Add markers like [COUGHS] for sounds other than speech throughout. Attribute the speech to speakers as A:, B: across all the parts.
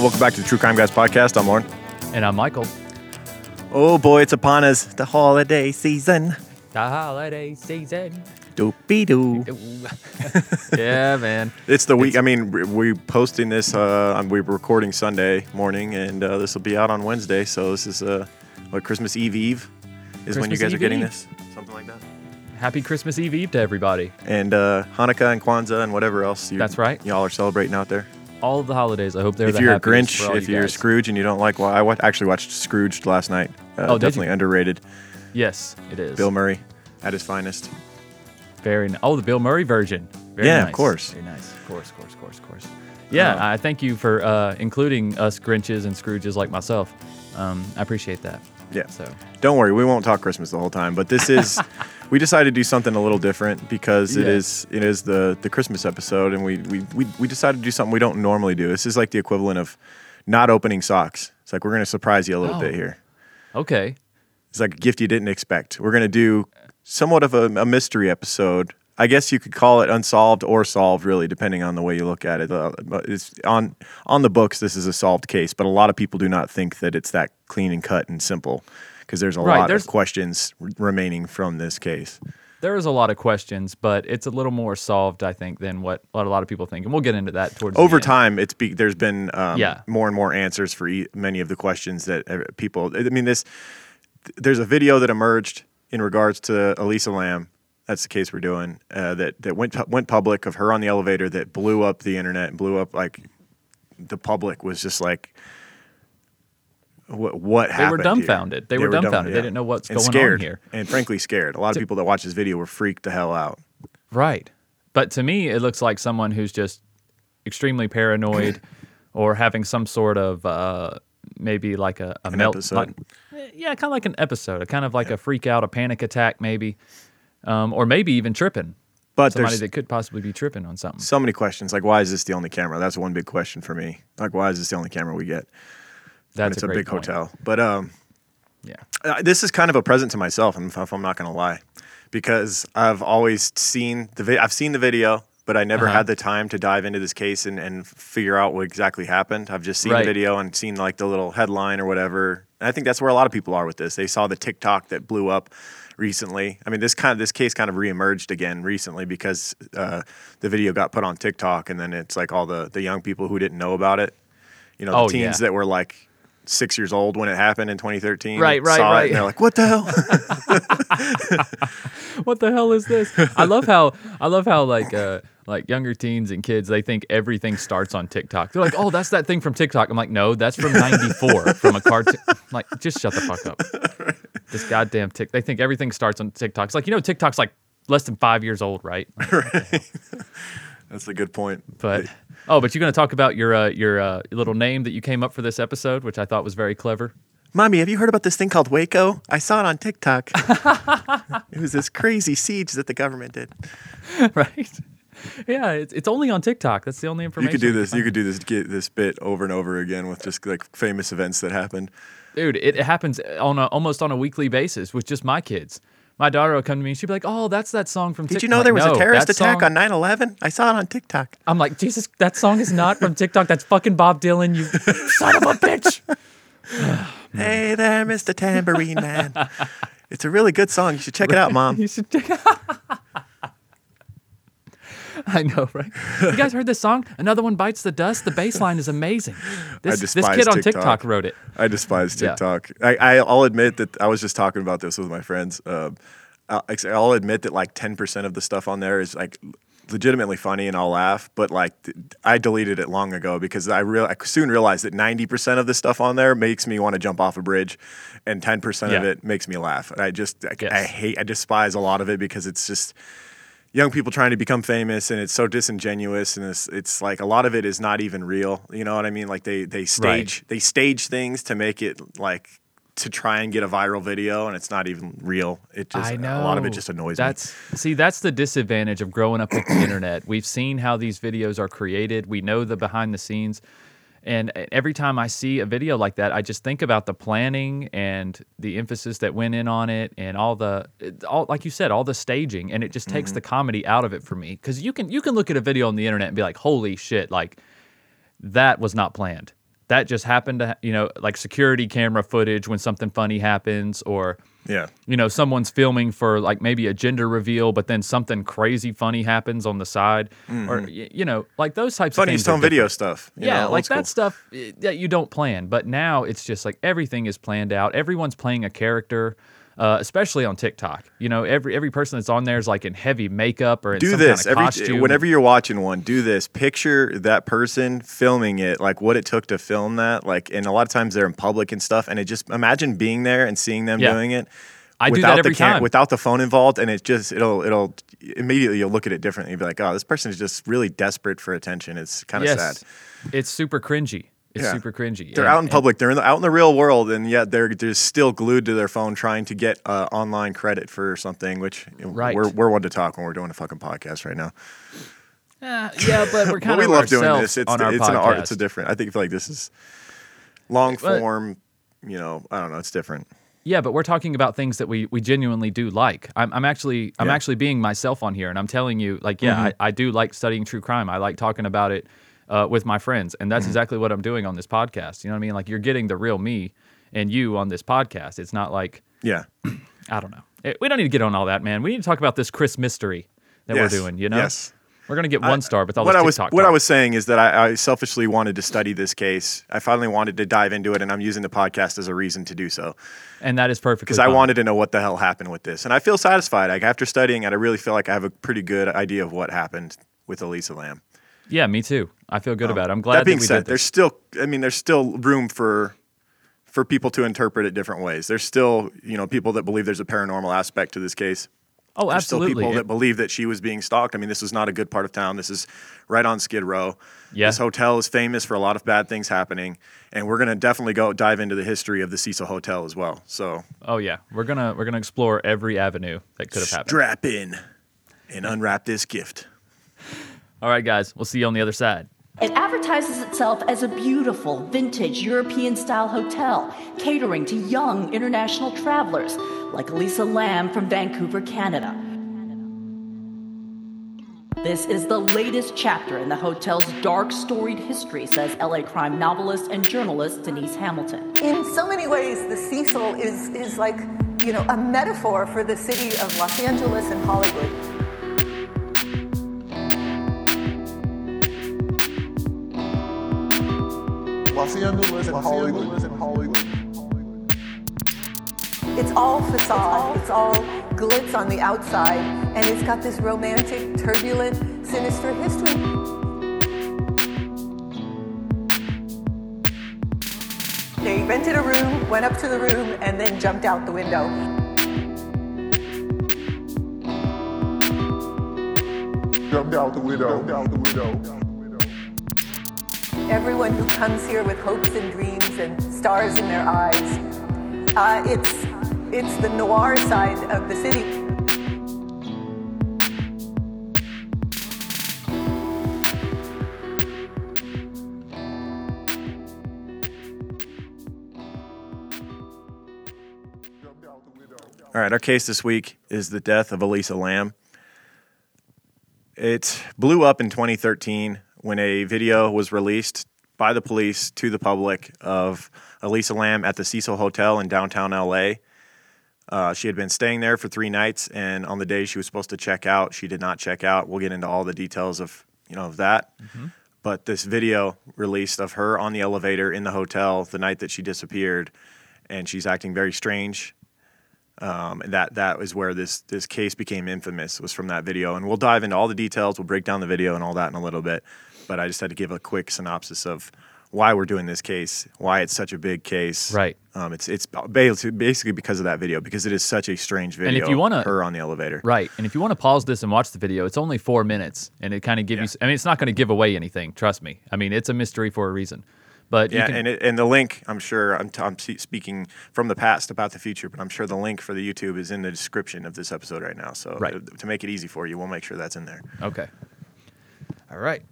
A: Welcome back to the True Crime Guys podcast. I'm Lauren,
B: And I'm Michael.
A: Oh boy, it's upon us. The holiday season.
B: The holiday season.
A: Doopy doo.
B: [LAUGHS] yeah, man.
A: It's the week. It's, I mean, we're posting this. Uh, we're recording Sunday morning, and uh, this will be out on Wednesday. So this is uh, what Christmas Eve Eve is Christmas when you guys Eve are getting Eve. this, something like that.
B: Happy Christmas Eve Eve to everybody,
A: and uh, Hanukkah and Kwanzaa and whatever else.
B: You, That's right.
A: Y'all are celebrating out there
B: all of the holidays. I hope they're. If the you're a Grinch, if you are
A: Scrooge, and you don't like, well, I w- actually watched Scrooged last night.
B: Uh, oh,
A: definitely underrated.
B: Yes, it is.
A: Bill Murray, at his finest.
B: Very. N- oh, the Bill Murray version. Very
A: yeah,
B: nice.
A: of course.
B: Very nice. Of course, course, course, course. Yeah, uh, I thank you for uh, including us Grinches and Scrooges like myself. Um, I appreciate that.
A: Yeah. So don't worry, we won't talk Christmas the whole time. But this is, [LAUGHS] we decided to do something a little different because it yeah. is it is the the Christmas episode, and we, we we we decided to do something we don't normally do. This is like the equivalent of not opening socks. It's like we're gonna surprise you a little oh. bit here.
B: Okay.
A: It's like a gift you didn't expect. We're gonna do somewhat of a, a mystery episode I guess you could call it unsolved or solved, really, depending on the way you look at it. Uh, it's on on the books. This is a solved case, but a lot of people do not think that it's that clean and cut and simple because there's a right, lot there's, of questions r- remaining from this case.
B: There is a lot of questions, but it's a little more solved, I think, than what, what a lot of people think, and we'll get into that towards
A: over
B: the
A: time. It's be, there's been um, yeah. more and more answers for e- many of the questions that uh, people. I mean, this there's a video that emerged in regards to Elisa Lam that's the case we're doing uh, that that went went public of her on the elevator that blew up the internet and blew up like the public was just like
B: what, what they happened? Were they, they were dumbfounded. They, were, dumbfounded. Yeah. They didn't know what's and going
A: scared,
B: on here.
A: And frankly, scared. A lot of people that watch this video were freaked the hell out.
B: Right. But to me, it looks like someone who's just extremely paranoid [CLEARS THROAT] or having some sort of uh, maybe like a, a
A: melt. Like, uh,
B: yeah, kind of like an episode, kind of like yeah. a freak out, a panic attack, maybe um, or maybe even tripping. But somebody that could possibly be tripping on something.
A: So many questions. Like, why is this the only camera? That's one big question for me. Like, why is this the only camera we get?
B: That's
A: it's
B: a, a
A: big point. hotel. But um,
B: yeah,
A: uh, this is kind of a present to myself, if I'm not going to lie, because I've always seen the vi- I've seen the video but I never uh-huh. had the time to dive into this case and, and figure out what exactly happened. I've just seen right. the video and seen like the little headline or whatever. And I think that's where a lot of people are with this. They saw the TikTok that blew up recently. I mean, this kind of this case kind of reemerged again recently because uh, the video got put on TikTok, and then it's like all the the young people who didn't know about it. You know, the oh, teens yeah. that were like six years old when it happened in 2013.
B: Right, right,
A: right. and they're like, "What the hell?
B: [LAUGHS] what the hell is this?" I love how I love how like uh, like younger teens and kids they think everything starts on TikTok. They're like, "Oh, that's that thing from TikTok." I'm like, "No, that's from '94 from a cartoon." Like, just shut the fuck up. [LAUGHS] This goddamn tick. They think everything starts on TikTok. It's like you know TikTok's like less than five years old, right? Like, [LAUGHS] right.
A: That's a good point.
B: But Oh, but you're going to talk about your uh, your uh, little name that you came up for this episode, which I thought was very clever.
A: Mommy, have you heard about this thing called Waco? I saw it on TikTok. [LAUGHS] it was this crazy siege that the government did. [LAUGHS]
B: Right. Yeah, it's, it's only on TikTok. That's the only information.
A: You could do this. You could do this. Get this bit over and over again with just like famous events that happened.
B: Dude, it happens on a, almost on a weekly basis with just my kids my daughter will come to me. She'd be like, "Oh, that's that song from."
A: Did you know there was no, a terrorist attack song, on 9/11? I saw it on TikTok.
B: I'm like, Jesus, that song is not from TikTok. That's fucking Bob Dylan. You [LAUGHS] son of a bitch.
A: [LAUGHS] hey there, Mr. Tambourine Man. [LAUGHS] it's a really good song. You should check it out, Mom. you should check.
B: [LAUGHS] I know, right? You guys heard this song? Another one bites the dust. The bass line is amazing. [LAUGHS] This, this kid TikTok. on TikTok wrote it.
A: I despise TikTok. Yeah. I, I'll admit that I was just talking about this with my friends. Uh, I'll admit that like 10% of the stuff on there is like legitimately funny and I'll laugh, but like I deleted it long ago because I real I soon realized that 90% of the stuff on there makes me want to jump off a bridge and 10% yeah. of it makes me laugh. And I just I, yes. I hate I despise a lot of it because it's just young people trying to become famous and it's so disingenuous and it's, it's like a lot of it is not even real you know what i mean like they they stage right. they stage things to make it like to try and get a viral video and it's not even real it just a lot of it just annoys
B: that's,
A: me
B: that's see that's the disadvantage of growing up with the [COUGHS] internet we've seen how these videos are created we know the behind the scenes and uh, every time I see a video like that, I just think about the planning and the emphasis that went in on it, and all the, uh, all like you said, all the staging, and it just takes mm-hmm. the comedy out of it for me. Because you can you can look at a video on the internet and be like, "Holy shit!" Like that was not planned. That just happened to, you know, like security camera footage when something funny happens, or
A: yeah.
B: You know, someone's filming for like maybe a gender reveal, but then something crazy funny happens on the side, mm-hmm. or you know, like those types
A: funny of things. Funny home video stuff.
B: yeah, know, like that stuff eh, that you don't plan, but now it's just like everything is planned out. Everyone's playing a character uh, especially on TikTok. You know, every every person that's on there is like in heavy makeup or in do this kind of every, costume.
A: Whenever you're watching one, do this. Picture that person filming it, like what it took to film that. Like, and a lot of times they're in public and stuff, and it just imagine being there and seeing them yeah. doing it.
B: I without do that every the cam- time
A: without the phone involved, and it just it'll it'll immediately you'll look at it differently. You'll be like, oh, this person is just really desperate for attention. It's kind of yes. sad.
B: It's super cringy. It's yeah. super cringy.
A: They're and, out in public. They're in the, out in the real world, and yet they're just still glued to their phone trying to get uh, online credit for something. Which right. we're we're one to talk when we're doing a fucking podcast right now.
B: Uh, yeah, but we're [LAUGHS] kind of we love doing this.
A: It's, it's an art. It's a different. I think like this is long form. But, you know, I don't know. It's different.
B: Yeah, but we're talking about things that we we genuinely do like. I'm, I'm actually I'm yeah. actually being myself on here, and I'm telling you, like, yeah, mm-hmm. I, I do like studying true crime. I like talking about it uh, with my friends. And that's mm-hmm. exactly what I'm doing on this podcast. You know what I mean? Like you're getting the real me and you on this podcast. It's not like,
A: yeah,
B: [CLEARS THROAT] I don't know. It, eh, we don't need to get on all that, man. We need to talk about this Chris mystery that yes. we're doing, you know? Yes. We're going to get one I, star, but what I
A: was what I was saying is that I, I, selfishly wanted to study this case. I finally wanted to dive into it, and I'm using the podcast as a reason to do so.
B: And that is perfect because I
A: wanted to know what the hell happened with this, and I feel satisfied. Like after studying it, I really feel like I have a pretty good idea of what happened with Elisa Lamb.
B: Yeah, me too. I feel good um, about it. I'm glad that being that said, there's
A: still I mean there's still room for for people to interpret it different ways. There's still, you know, people that believe there's a paranormal aspect to this case.
B: Oh, there's Still
A: people that believe that she was being stalked. I mean, this is not a good part of town. This is right on Skid Row. Yeah. This hotel is famous for a lot of bad things happening, and we're gonna definitely go dive into the history of the Cecil Hotel as well. So.
B: Oh yeah, we're gonna we're gonna explore every avenue that could have happened.
A: Strap in, and unwrap this gift.
B: All right, guys, we'll see you on the other side.
C: It advertises itself as a beautiful, vintage, European style hotel, catering to young international travelers like Elisa Lam from Vancouver, Canada. This is the latest chapter in the hotel's dark, storied history, says LA crime novelist and journalist Denise Hamilton.
D: In so many ways, the Cecil is, is like, you know, a metaphor for the city of Los Angeles and Hollywood.
E: Haciendo lives in Hollywood.
D: Hollywood. It's all facade. It's all, glitz on the outside, and it's got this romantic, turbulent, sinister history. They rented a room, went up to the room, and then jumped out the window.
E: Jumped out the window. Jumped out the window
D: everyone who comes here with hopes and dreams and stars in their eyes. Uh, it's, it's the noir side of the city.
A: All right, our case this week is the death of Elisa Lam. It blew up in 2013 when a video was released by the police to the public of Elisa Lam at the Cecil Hotel in downtown LA. Uh, she had been staying there for three nights, and on the day she was supposed to check out, she did not check out. We'll get into all the details of you know of that. Mm-hmm. But this video released of her on the elevator in the hotel the night that she disappeared, and she's acting very strange. Um, and that that is where this this case became infamous was from that video, and we'll dive into all the details. We'll break down the video and all that in a little bit but I just had to give a quick synopsis of why we're doing this case, why it's such a big case.
B: Right.
A: Um, it's it's basically because of that video because it is such a strange video. And if you want to her on the elevator,
B: right? And if you want to pause this and watch the video, it's only four minutes, and it kind of gives yeah. you. I mean, it's not going to give away anything. Trust me. I mean, it's a mystery for a reason. But yeah, can,
A: and
B: it,
A: and the link, I'm sure I'm, t- I'm speaking from the past about the future, but I'm sure the link for the YouTube is in the description of this episode right now. So right. to, to make it easy for you, we'll make sure that's in there.
B: Okay. All right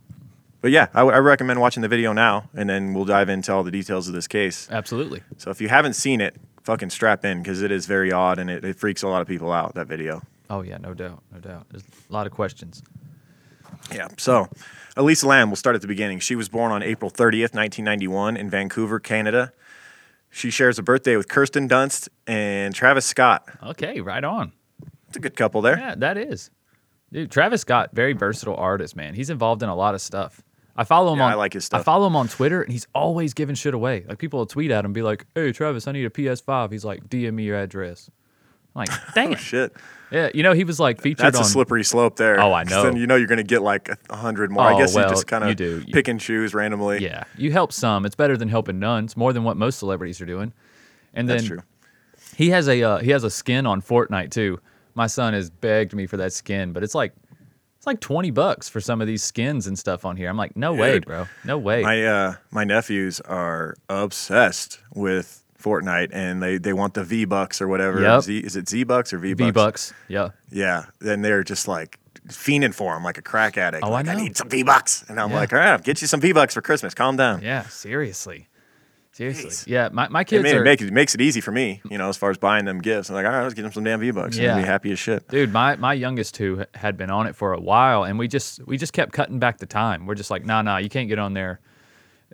A: but yeah, I, I recommend watching the video now, and then we'll dive into all the details of this case.
B: Absolutely.
A: So if you haven't seen it, fucking strap in because it is very odd and it, it freaks a lot of people out. That video.
B: Oh yeah, no doubt, no doubt. There's a lot of questions.
A: Yeah. So, Elisa Lam, we'll start at the beginning. She was born on April 30th, 1991, in Vancouver, Canada. She shares a birthday with Kirsten Dunst and Travis Scott.
B: Okay, right on.
A: It's a good couple there.
B: Yeah, that is. Dude, Travis Scott, very versatile artist, man. He's involved in a lot of stuff. I follow him yeah, on
A: I like his stuff.
B: I follow him on Twitter and he's always giving shit away. Like people will tweet at him be like, "Hey Travis, I need a PS5." He's like, "DM me your address." I'm like, [LAUGHS] "Dang oh,
A: shit."
B: Yeah, you know he was like featured
A: That's on, a slippery slope there.
B: Oh, I know.
A: Then you know you're going to get like a 100 more. Oh, I guess well, you just kind of pick and choose randomly.
B: Yeah. You help some. It's better than helping none. It's more than what most celebrities are doing. And then That's true. He has a uh, he has a skin on Fortnite too. My son has begged me for that skin, but it's like like 20 bucks for some of these skins and stuff on here. I'm like, no Dude, way, bro. No way.
A: My uh, my nephews are obsessed with Fortnite and they, they want the V Bucks or whatever. Yep. Z, is it Z Bucks or V Bucks? V
B: Bucks. Yeah.
A: Yeah. Then they're just like fiending for them like a crack addict. Oh, like, I, know. I need some V Bucks. And I'm yeah. like, all right, I'll get you some V Bucks for Christmas. Calm down.
B: Yeah, seriously. Seriously, Jeez. yeah. My, my kids it, are, it, make,
A: it makes it easy for me, you know, as far as buying them gifts. I'm like, all right, let's get them some damn V bucks. Yeah, be happy as shit.
B: Dude, my my youngest two had been on it for a while, and we just we just kept cutting back the time. We're just like, nah, nah, you can't get on there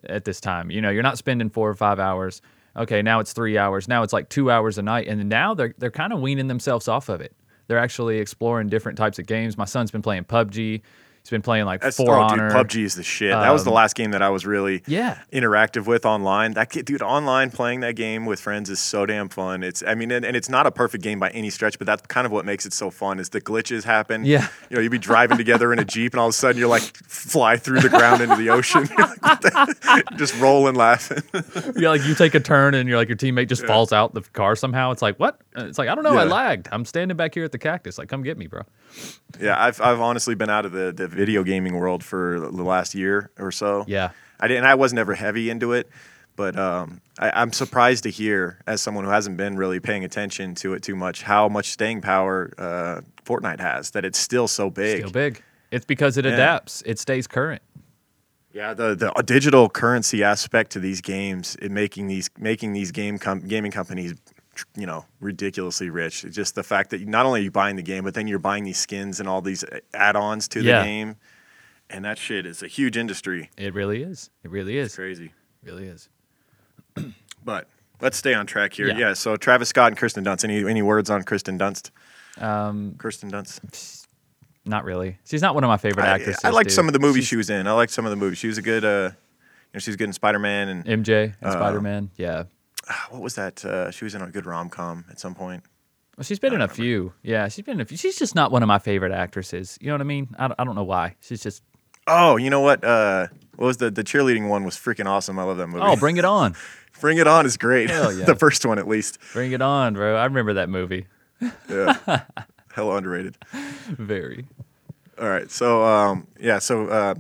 B: at this time. You know, you're not spending four or five hours. Okay, now it's three hours. Now it's like two hours a night, and now they're they're kind of weaning themselves off of it. They're actually exploring different types of games. My son's been playing PUBG. He's been playing like That's, Four oh, Honor. Dude,
A: PUBG is the shit. Um, that was the um, last game that I was really
B: yeah.
A: interactive with online. That dude, online playing that game with friends is so damn fun. It's I mean, and, and, it's not a perfect game by any stretch, but that's kind of what makes it so fun is the glitches happen.
B: Yeah,
A: you know, you'd be driving together in a jeep, and all of a sudden you're like fly through the ground into the ocean, [LAUGHS] [LAUGHS] just rolling, laughing. [LAUGHS]
B: yeah, like you take a turn, and you're like your teammate just yeah. falls out the car somehow. It's like what? It's like I don't know. Yeah. I lagged. I'm standing back here at the cactus. Like come get me, bro.
A: Yeah, I've I've honestly been out of the, the video gaming world for the last year or so.
B: Yeah,
A: I didn't. I wasn't ever heavy into it, but um, I, am surprised to hear, as someone who hasn't been really paying attention to it too much, how much staying power uh, Fortnite has. That it's still so big. Still
B: big. It's because it yeah. adapts. It stays current.
A: Yeah, the the uh, digital currency aspect to these games, it making these making these game com- gaming companies you know ridiculously rich. just the fact that not only are you buying the game, but then you're buying these skins and all these uh, add-ons to yeah. the game, and that shit is a huge industry.
B: It really is. It really is. It's
A: crazy. It
B: really is.
A: [CLEARS THROAT] but let's stay on track here. Yeah. yeah. So Travis Scott and Kristen Dunst. Any any words on Kristen Dunst? Um, Kristen Dunst.
B: Not really. She's not one of my favorite actresses.
A: I, I liked
B: dude.
A: some of the movies she's, she was in. I liked some of the movies. She was a good. Uh, you know, she's good in Spider Man and
B: MJ and uh, Spider Man. Yeah.
A: Ah, what was that? Uh, she was in a good rom com at some point.
B: Well, she's been in a remember. few. Yeah, she's been in a few. She's just not one of my favorite actresses. You know what I mean? I, I don't know why. She's just.
A: Oh, you know what? Uh, what was the the cheerleading one was freaking awesome. I love that movie.
B: Oh, Bring It On.
A: [LAUGHS] Bring It On is great. Hell [LAUGHS] yeah. the first one at least.
B: Bring It On, bro. I remember that movie. yeah. [LAUGHS]
A: Hell underrated.
B: Very.
A: All right. So um, yeah. So uh,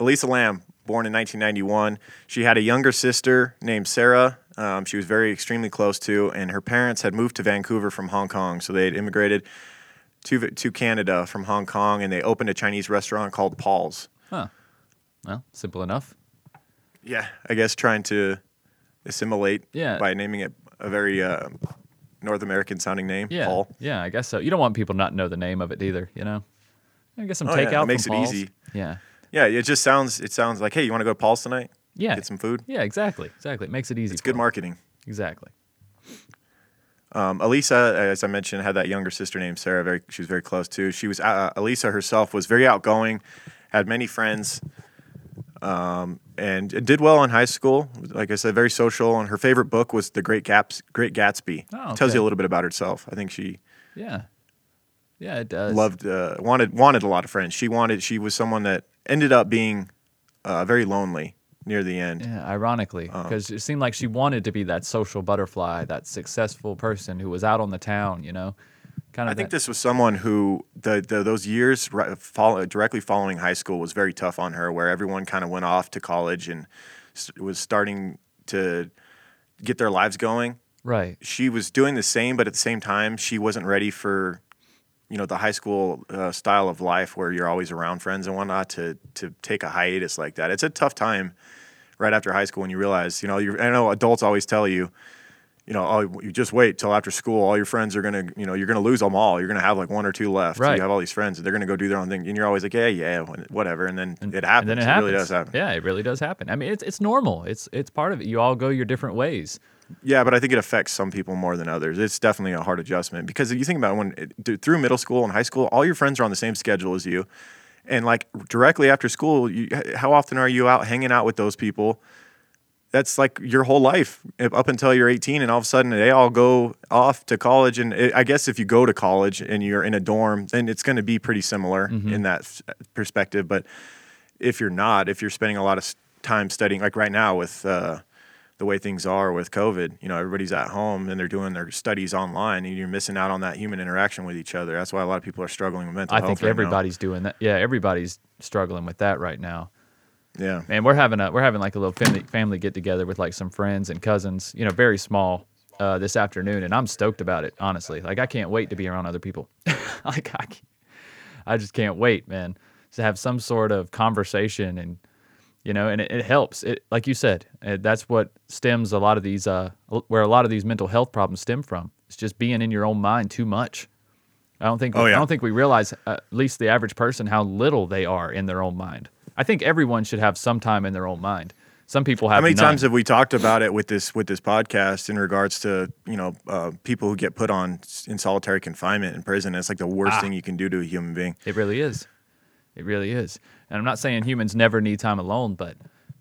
A: Elisa Lam, born in 1991, she had a younger sister named Sarah um, she was very extremely close to, and her parents had moved to Vancouver from Hong Kong, so they had immigrated to to Canada from Hong Kong, and they opened a Chinese restaurant called Paul's. Huh.
B: Well, simple enough.
A: Yeah, I guess trying to assimilate yeah. by naming it a very uh, North American sounding name,
B: yeah.
A: Paul.
B: Yeah, I guess so. You don't want people to not know the name of it either, you know. I get some oh, takeout. Yeah. It makes it easy.
A: Yeah. Yeah, it just sounds it sounds like, hey, you want to go to Paul's tonight?
B: Yeah.
A: Get some food.
B: Yeah, exactly. Exactly. It makes it easy.
A: It's good
B: them.
A: marketing.
B: Exactly.
A: Um, Elisa, as I mentioned, had that younger sister named Sarah. Very, she was very close to. She was uh, Elisa uh, herself was very outgoing, had many friends, um, and did well in high school. Like I said, very social. And her favorite book was The Great Gaps, Great Gatsby. Oh, okay. Tells you a little bit about herself. I think
B: she. Yeah. Yeah, it does.
A: Loved, uh, wanted, wanted a lot of friends. She wanted. She was someone that ended up being uh, very lonely near the end.
B: Yeah, ironically, because um, it seemed like she wanted to be that social butterfly, that successful person who was out on the town, you know.
A: Kind of I that. think this was someone who the, the those years right, follow, directly following high school was very tough on her, where everyone kind of went off to college and st- was starting to get their lives going.
B: Right.
A: She was doing the same, but at the same time, she wasn't ready for you know the high school uh, style of life where you're always around friends and whatnot to to take a hiatus like that. It's a tough time right after high school when you realize you know you I know adults always tell you you know, oh, you just wait till after school. All your friends are gonna, you know, you're gonna lose them all. You're gonna have like one or two left. Right. You have all these friends, and they're gonna go do their own thing. And you're always like, yeah, yeah, whatever. And then and, it happens. And then it, happens. It really does happen.
B: Yeah, it really does happen. I mean, it's it's normal. It's it's part of it. You all go your different ways.
A: Yeah, but I think it affects some people more than others. It's definitely a hard adjustment because if you think about it, when it, through middle school and high school, all your friends are on the same schedule as you, and like directly after school, you, how often are you out hanging out with those people? That's like your whole life up until you're 18, and all of a sudden they all go off to college. And it, eh, I guess if you go to college and you're in a dorm, then it's going to be pretty similar mm-hmm. in that perspective. But if you're not, if you're spending a lot of time studying, like right now with uh, the way things are with COVID. You know, everybody's at home and they're doing their studies online, and you're missing out on that human interaction with each other. That's why a lot of people are struggling with mental I
B: health. I
A: think right
B: everybody's now. doing that. Yeah, everybody's struggling with that right now.
A: Yeah,
B: and we're having a we're having like a little family family get together with like some friends and cousins. You know, very small. Uh, this afternoon, and I'm stoked about it. Honestly, like I can't wait to be around other people. [LAUGHS] like I, I just can't wait, man, to have some sort of conversation and you know, and it, it helps. It, like you said, it, uh, that's what stems a lot of these, uh, where a lot of these mental health problems stem from. It's just being in your own mind too much. I don't think. Oh, yeah. I don't think we realize, uh, at least the average person, how little they are in their own mind. I think everyone should have some time in their own mind. Some people have.
A: How many
B: none.
A: times have we talked about it with this with this podcast in regards to you know uh, people who get put on in solitary confinement in prison? It's like the worst ah, thing you can do to a human being.
B: It really is. It really is. And I'm not saying humans never need time alone, but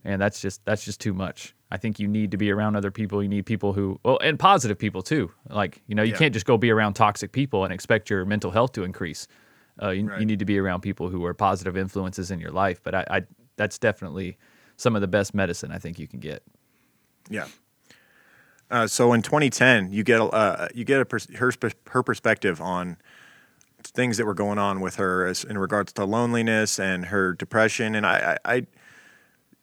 B: and that's just that's just too much. I think you need to be around other people. You need people who well and positive people too. Like you know, you yeah. can't just go be around toxic people and expect your mental health to increase. Uh, you, right. you, need to be around people who are positive influences in your life. But I, I that's definitely some of the best medicine I think you can get.
A: Yeah. Uh, so in 2010, you get uh, you get a pers- her, her perspective on things that were going on with her as, in regards to loneliness and her depression. And I, I, I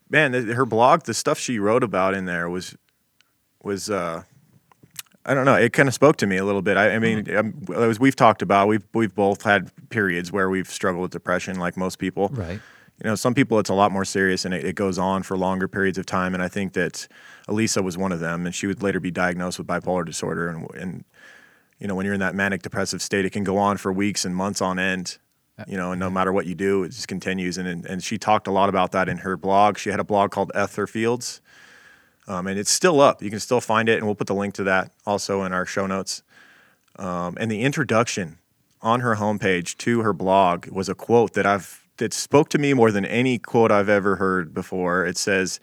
A: man, the, her blog, the stuff she wrote about in there was, was, uh, I don't know. It kind of spoke to me a little bit. I, I mean, mm-hmm. Um, as we've talked about, we've we've both had periods where we've struggled with depression, like most people.
B: Right.
A: You know, some people it's a lot more serious and it, it goes on for longer periods of time. And I think that Elisa was one of them, and she would later be diagnosed with bipolar disorder. And and you know, when you're in that manic depressive state, it can go on for weeks and months on end. You know, and no matter what you do, it just continues. And and, she talked a lot about that in her blog. She had a blog called Ether Fields, um, and it's still up. You can still find it, and we'll put the link to that also in our show notes. Um, and the introduction on her homepage to her blog was a quote that I've that spoke to me more than any quote I've ever heard before. It says,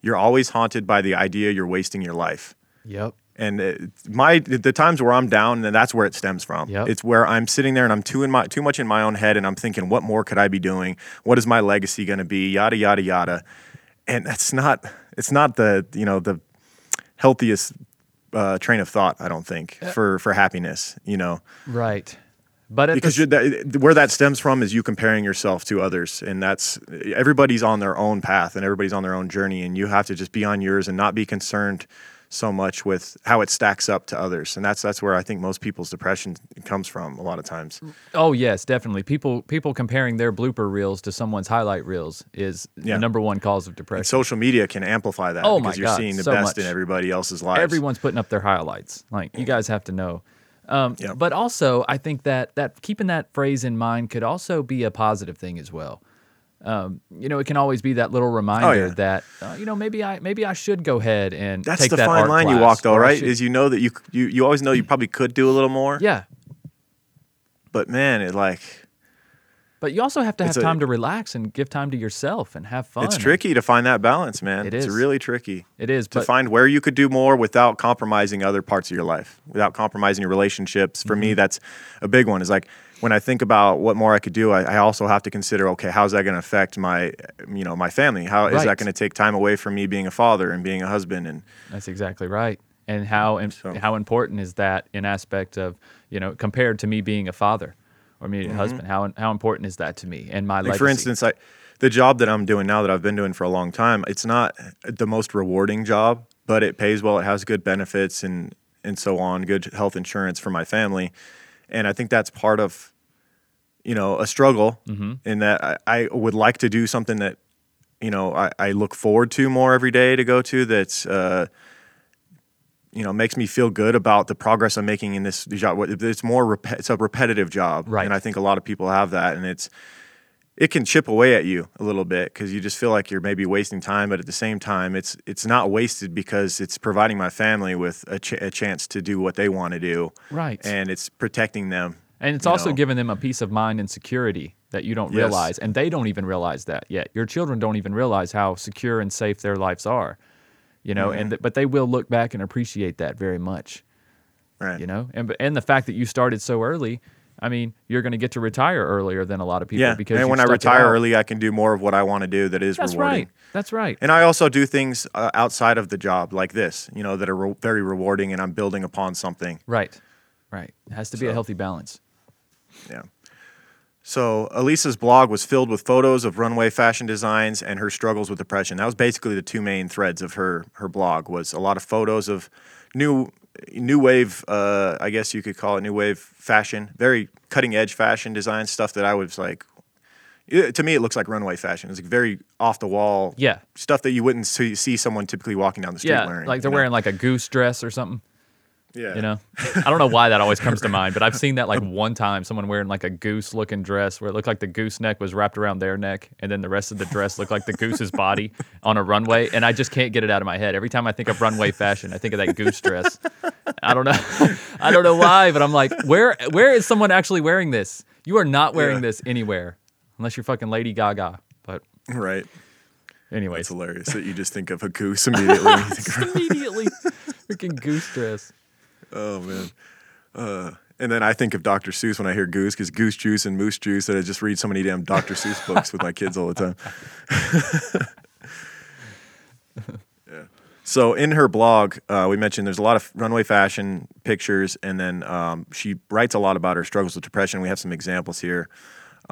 A: "You're always haunted by the idea you're wasting your life."
B: Yep
A: and it, my the times where I'm down, and that's where it stems from. Yep. It's where I'm sitting there and I'm too in my too much in my own head, and I'm thinking, what more could I be doing? What is my legacy going to be? Yada yada yada, and that's not it's not the you know the healthiest uh, train of thought. I don't think uh, for for happiness. You know,
B: right.
A: But because the, that, where that stems from is you comparing yourself to others, and that's everybody's on their own path and everybody's on their own journey, and you have to just be on yours and not be concerned so much with how it stacks up to others and that's that's where i think most people's depression comes from a lot of times
B: oh yes definitely people people comparing their blooper reels to someone's highlight reels is yeah. the number one cause of depression and
A: social media can amplify that oh because my you're God, seeing the so best much. in everybody else's lives
B: everyone's putting up their highlights like you guys have to know um, yeah. but also i think that that keeping that phrase in mind could also be a positive thing as well um, you know, it can always be that little reminder oh, yeah. that uh, you know maybe I maybe I should go ahead and
A: that's the
B: that
A: fine line you walk though, right? Is you know that you you you always know you probably could do a little more.
B: Yeah.
A: But man, it like.
B: But you also have to have time a, to relax and give time to yourself and have fun.
A: It's tricky to find that balance, man. It is. It's really tricky.
B: It is
A: to find where you could do more without compromising other parts of your life, without compromising your relationships. For mm-hmm. me, that's a big one. Is like when I think about what more I could do, I, I also have to consider, okay, how's that going to affect my, you know, my family? How right. is that going to take time away from me being a father and being a husband? And
B: that's exactly right. And how and so. how important is that in aspect of you know compared to me being a father or me mm-hmm. a husband? How how important is that to me and my like
A: For instance, I the job that I'm doing now that I've been doing for a long time, it's not the most rewarding job, but it pays well. It has good benefits and and so on, good health insurance for my family, and I think that's part of you know a struggle mm-hmm. in that I, I, would like to do something that you know I, I, look forward to more every day to go to that's uh, you know makes me feel good about the progress I'm making in this job. It's more rep- it's a repetitive job,
B: right?
A: And I think a lot of people have that, and it's it can chip away at you a little bit because you just feel like you're maybe wasting time, but at the same time, it's it's not wasted because it's providing my family with a, ch- a chance to do what they want to do,
B: right?
A: And it's protecting them
B: and it's also know? giving them a peace of mind and security that you don't yes. realize. And they don't even realize that yet. Your children don't even realize how secure and safe their lives are, you know, mm-hmm. and th- but they will look back and appreciate that very much.
A: Right.
B: You know, and and the fact that you started so early, I mean, you're going to get to retire earlier than a lot of people yeah. because
A: and when I retire early, I can do more of what I want to do that is
B: That's
A: rewarding.
B: Right. That's right.
A: And I also do things uh, outside of the job like this, you know, that are re- very rewarding and I'm building upon something.
B: Right. Right. It has to be so. a healthy balance.
A: Yeah. So Elisa's blog was filled with photos of runway fashion designs and her struggles with depression. That was basically the two main threads of her her blog was a lot of photos of new new wave uh, I guess you could call it new wave fashion, very cutting edge fashion design stuff that I was like it, to me it looks like runway fashion. It's like very off the wall
B: yeah.
A: stuff that you wouldn't see, see someone typically walking down the street yeah, wearing.
B: Like
A: they're
B: wearing know? like a goose dress or something.
A: Yeah.
B: You know, I don't know why that always comes to mind, but I've seen that like one time someone wearing like a goose looking dress where it looked like the goose neck was wrapped around their neck and then the rest of the dress looked like the goose's body [LAUGHS] on a runway. And I just can't get it out of my head. Every time I think of runway fashion, I think of that goose dress. I don't know. [LAUGHS] I don't know why, but I'm like, where where is someone actually wearing this? You are not wearing yeah. this anywhere unless you're fucking Lady Gaga. But
A: right.
B: Anyway,
A: it's hilarious that you just think of a goose immediately.
B: [LAUGHS] immediately, freaking goose dress.
A: Oh man. Uh, and then I think of Dr. Seuss when I hear Goose because Goose Juice and Moose Juice that I just read so many damn Dr. Seuss [LAUGHS] books with my kids all the time. [LAUGHS] yeah. So in her blog, uh, we mentioned there's a lot of runway fashion pictures, and then um, she writes a lot about her struggles with depression. We have some examples here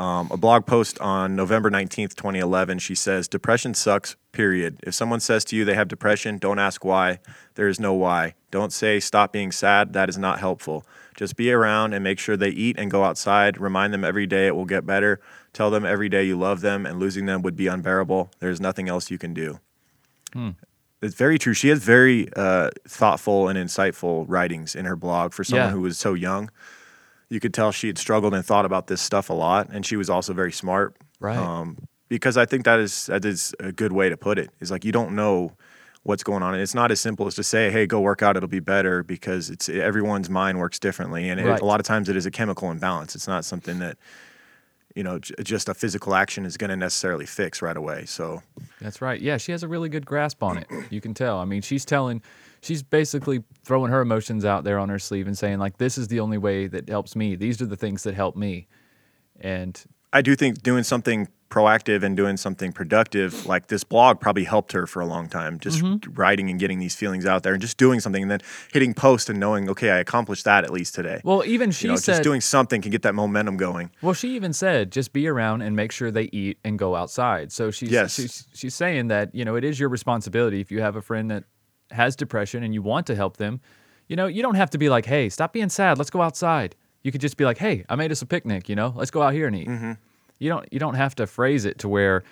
A: um, a blog post on November 19th, 2011. She says, Depression sucks, period. If someone says to you they have depression, don't ask why. There is no why. Don't say, stop being sad. That is not helpful. Just be around and make sure they eat and go outside. Remind them every day it will get better. Tell them every day you love them and losing them would be unbearable. There's nothing else you can do. Hmm. It's very true. She has very uh, thoughtful and insightful writings in her blog for someone yeah. who was so young you could tell she had struggled and thought about this stuff a lot, and she was also very smart.
B: Right. Um,
A: because I think that is that is a good way to put it. Is like you don't know what's going on, and it's not as simple as to say, "Hey, go work out; it'll be better." Because it's everyone's mind works differently, and right. it, a lot of times it is a chemical imbalance. It's not something that you know, j- just a physical action is going to necessarily fix right away. So
B: that's right. Yeah, she has a really good grasp on it. You can tell. I mean, she's telling she's basically throwing her emotions out there on her sleeve and saying like this is the only way that helps me these are the things that help me and
A: i do think doing something proactive and doing something productive like this blog probably helped her for a long time just mm-hmm. writing and getting these feelings out there and just doing something and then hitting post and knowing okay i accomplished that at least today
B: well even she you know, said, just
A: doing something can get that momentum going
B: well she even said just be around and make sure they eat and go outside so she's, yes. she's she's saying that you know it is your responsibility if you have a friend that has depression and you want to help them, you know, you don't have to be like, hey, stop being sad. Let's go outside. You could just be like, hey, I made us a picnic, you know, let's go out here and eat. Mm-hmm. You don't you don't have to phrase it to where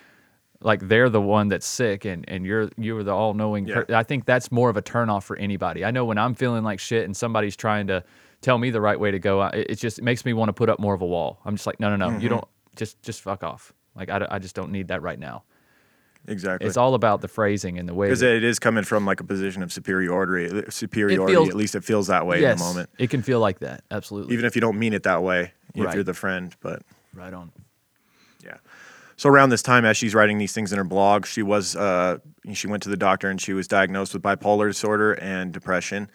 B: like they're the one that's sick and, and you're you're the all knowing yeah. per- I think that's more of a turnoff for anybody. I know when I'm feeling like shit and somebody's trying to tell me the right way to go, it, it just it makes me want to put up more of a wall. I'm just like, no, no, no, mm-hmm. you don't just just fuck off. Like I, I just don't need that right now.
A: Exactly.
B: It's all about the phrasing and the way. Because
A: it is coming from like a position of superiority. Uh, superiority. Feels, at least it feels that way yes, in the moment.
B: It can feel like that. Absolutely.
A: Even if you don't mean it that way, if right. you're the friend, but.
B: Right on.
A: Yeah. So around this time, as she's writing these things in her blog, she was uh, she went to the doctor and she was diagnosed with bipolar disorder and depression,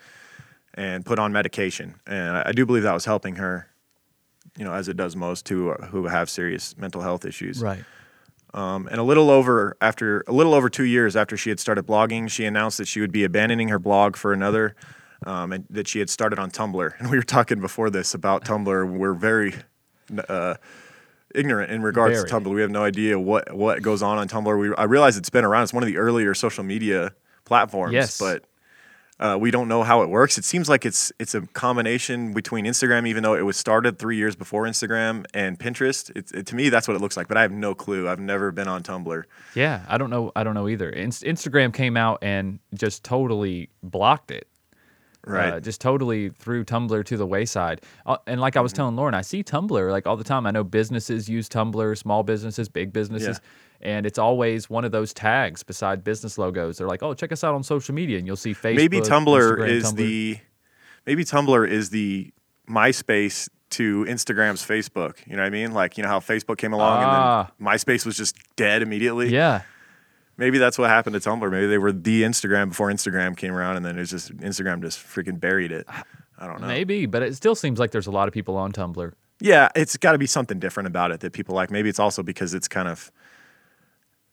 A: and put on medication. And I do believe that was helping her, you know, as it does most to who have serious mental health issues.
B: Right.
A: Um, and a little over after a little over two years after she had started blogging, she announced that she would be abandoning her blog for another, um, and that she had started on Tumblr. And we were talking before this about Tumblr. We're very uh, ignorant in regards very. to Tumblr. We have no idea what what goes on on Tumblr. We I realize it's been around. It's one of the earlier social media platforms. Yes. but uh, we don't know how it works. It seems like it's it's a combination between Instagram, even though it was started three years before Instagram and Pinterest. It, it, to me, that's what it looks like, but I have no clue. I've never been on Tumblr.
B: Yeah, I don't know. I don't know either. In- Instagram came out and just totally blocked it.
A: Uh, right.
B: Uh, just totally threw Tumblr to the wayside. Uh, and like I was mm-hmm. telling Lauren, I see Tumblr like all the time. I know businesses use Tumblr, small businesses, big businesses. Yeah and it's always one of those tags beside business logos. They're like, "Oh, check us out on social media," and you'll see Facebook.
A: Maybe Tumblr
B: Instagram, is Tumblr.
A: the maybe Tumblr is the MySpace to Instagram's Facebook. You know what I mean? Like, you know how Facebook came along and then ah. MySpace was just dead immediately.
B: Yeah.
A: Maybe that's what happened to Tumblr. Maybe they were the Instagram before Instagram came around, and then it's just Instagram just freaking buried it. I don't know.
B: Maybe, but it still seems like there's a lot of people on Tumblr.
A: Yeah, it's got to be something different about it that people like. Maybe it's also because it's kind of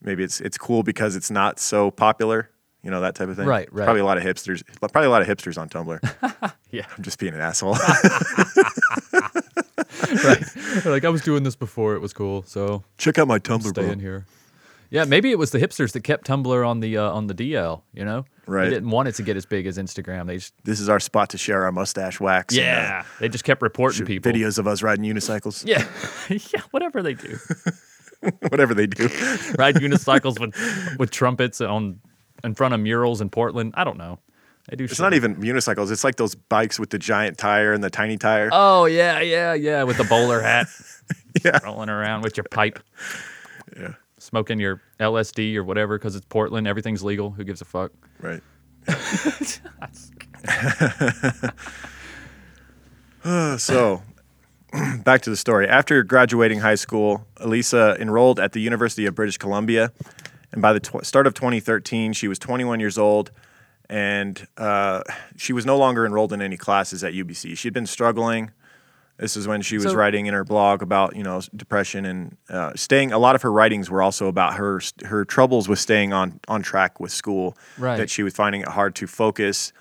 A: maybe it's it's cool because it's not so popular, you know, that type of thing.
B: Right, right.
A: Probably a lot of hipsters. Probably a lot of hipsters on Tumblr.
B: [LAUGHS] yeah,
A: I'm just being an asshole. [LAUGHS]
B: right. like I was doing this before it was cool, so
A: check out my Tumblr.
B: Stay
A: bro.
B: in here. Yeah, maybe it was the hipsters that kept Tumblr on the uh, on the DL. You know,
A: right? They
B: didn't want it to get as big as Instagram. They just
A: this is our spot to share our mustache wax.
B: Yeah, and, uh, they just kept reporting people
A: videos of us riding unicycles.
B: Yeah, [LAUGHS] yeah, whatever they do.
A: [LAUGHS] whatever they do.
B: Ride unicycles [LAUGHS] with with trumpets on in front of murals in Portland. I don't know. They do.
A: It's not even unicycles. It's like those bikes with the giant tire and the tiny tire.
B: Oh yeah, yeah, yeah. With the bowler hat,
A: [LAUGHS] yeah,
B: rolling around with your pipe.
A: Yeah.
B: Smoking your LSD or whatever because it's Portland. Everything's legal. Who gives a fuck?
A: Right. [SIGHS] so [CLEARS THROAT] back to the story. After graduating high school, Elisa enrolled at the University of British Columbia. And by the tw- start of 2013, she was 21 years old and uh, she was no longer enrolled in any classes at UBC. She had been struggling. This is when she was so, writing in her blog about you know depression and uh, staying. A lot of her writings were also about her her troubles with staying on on track with school.
B: Right.
A: That she was finding it hard to focus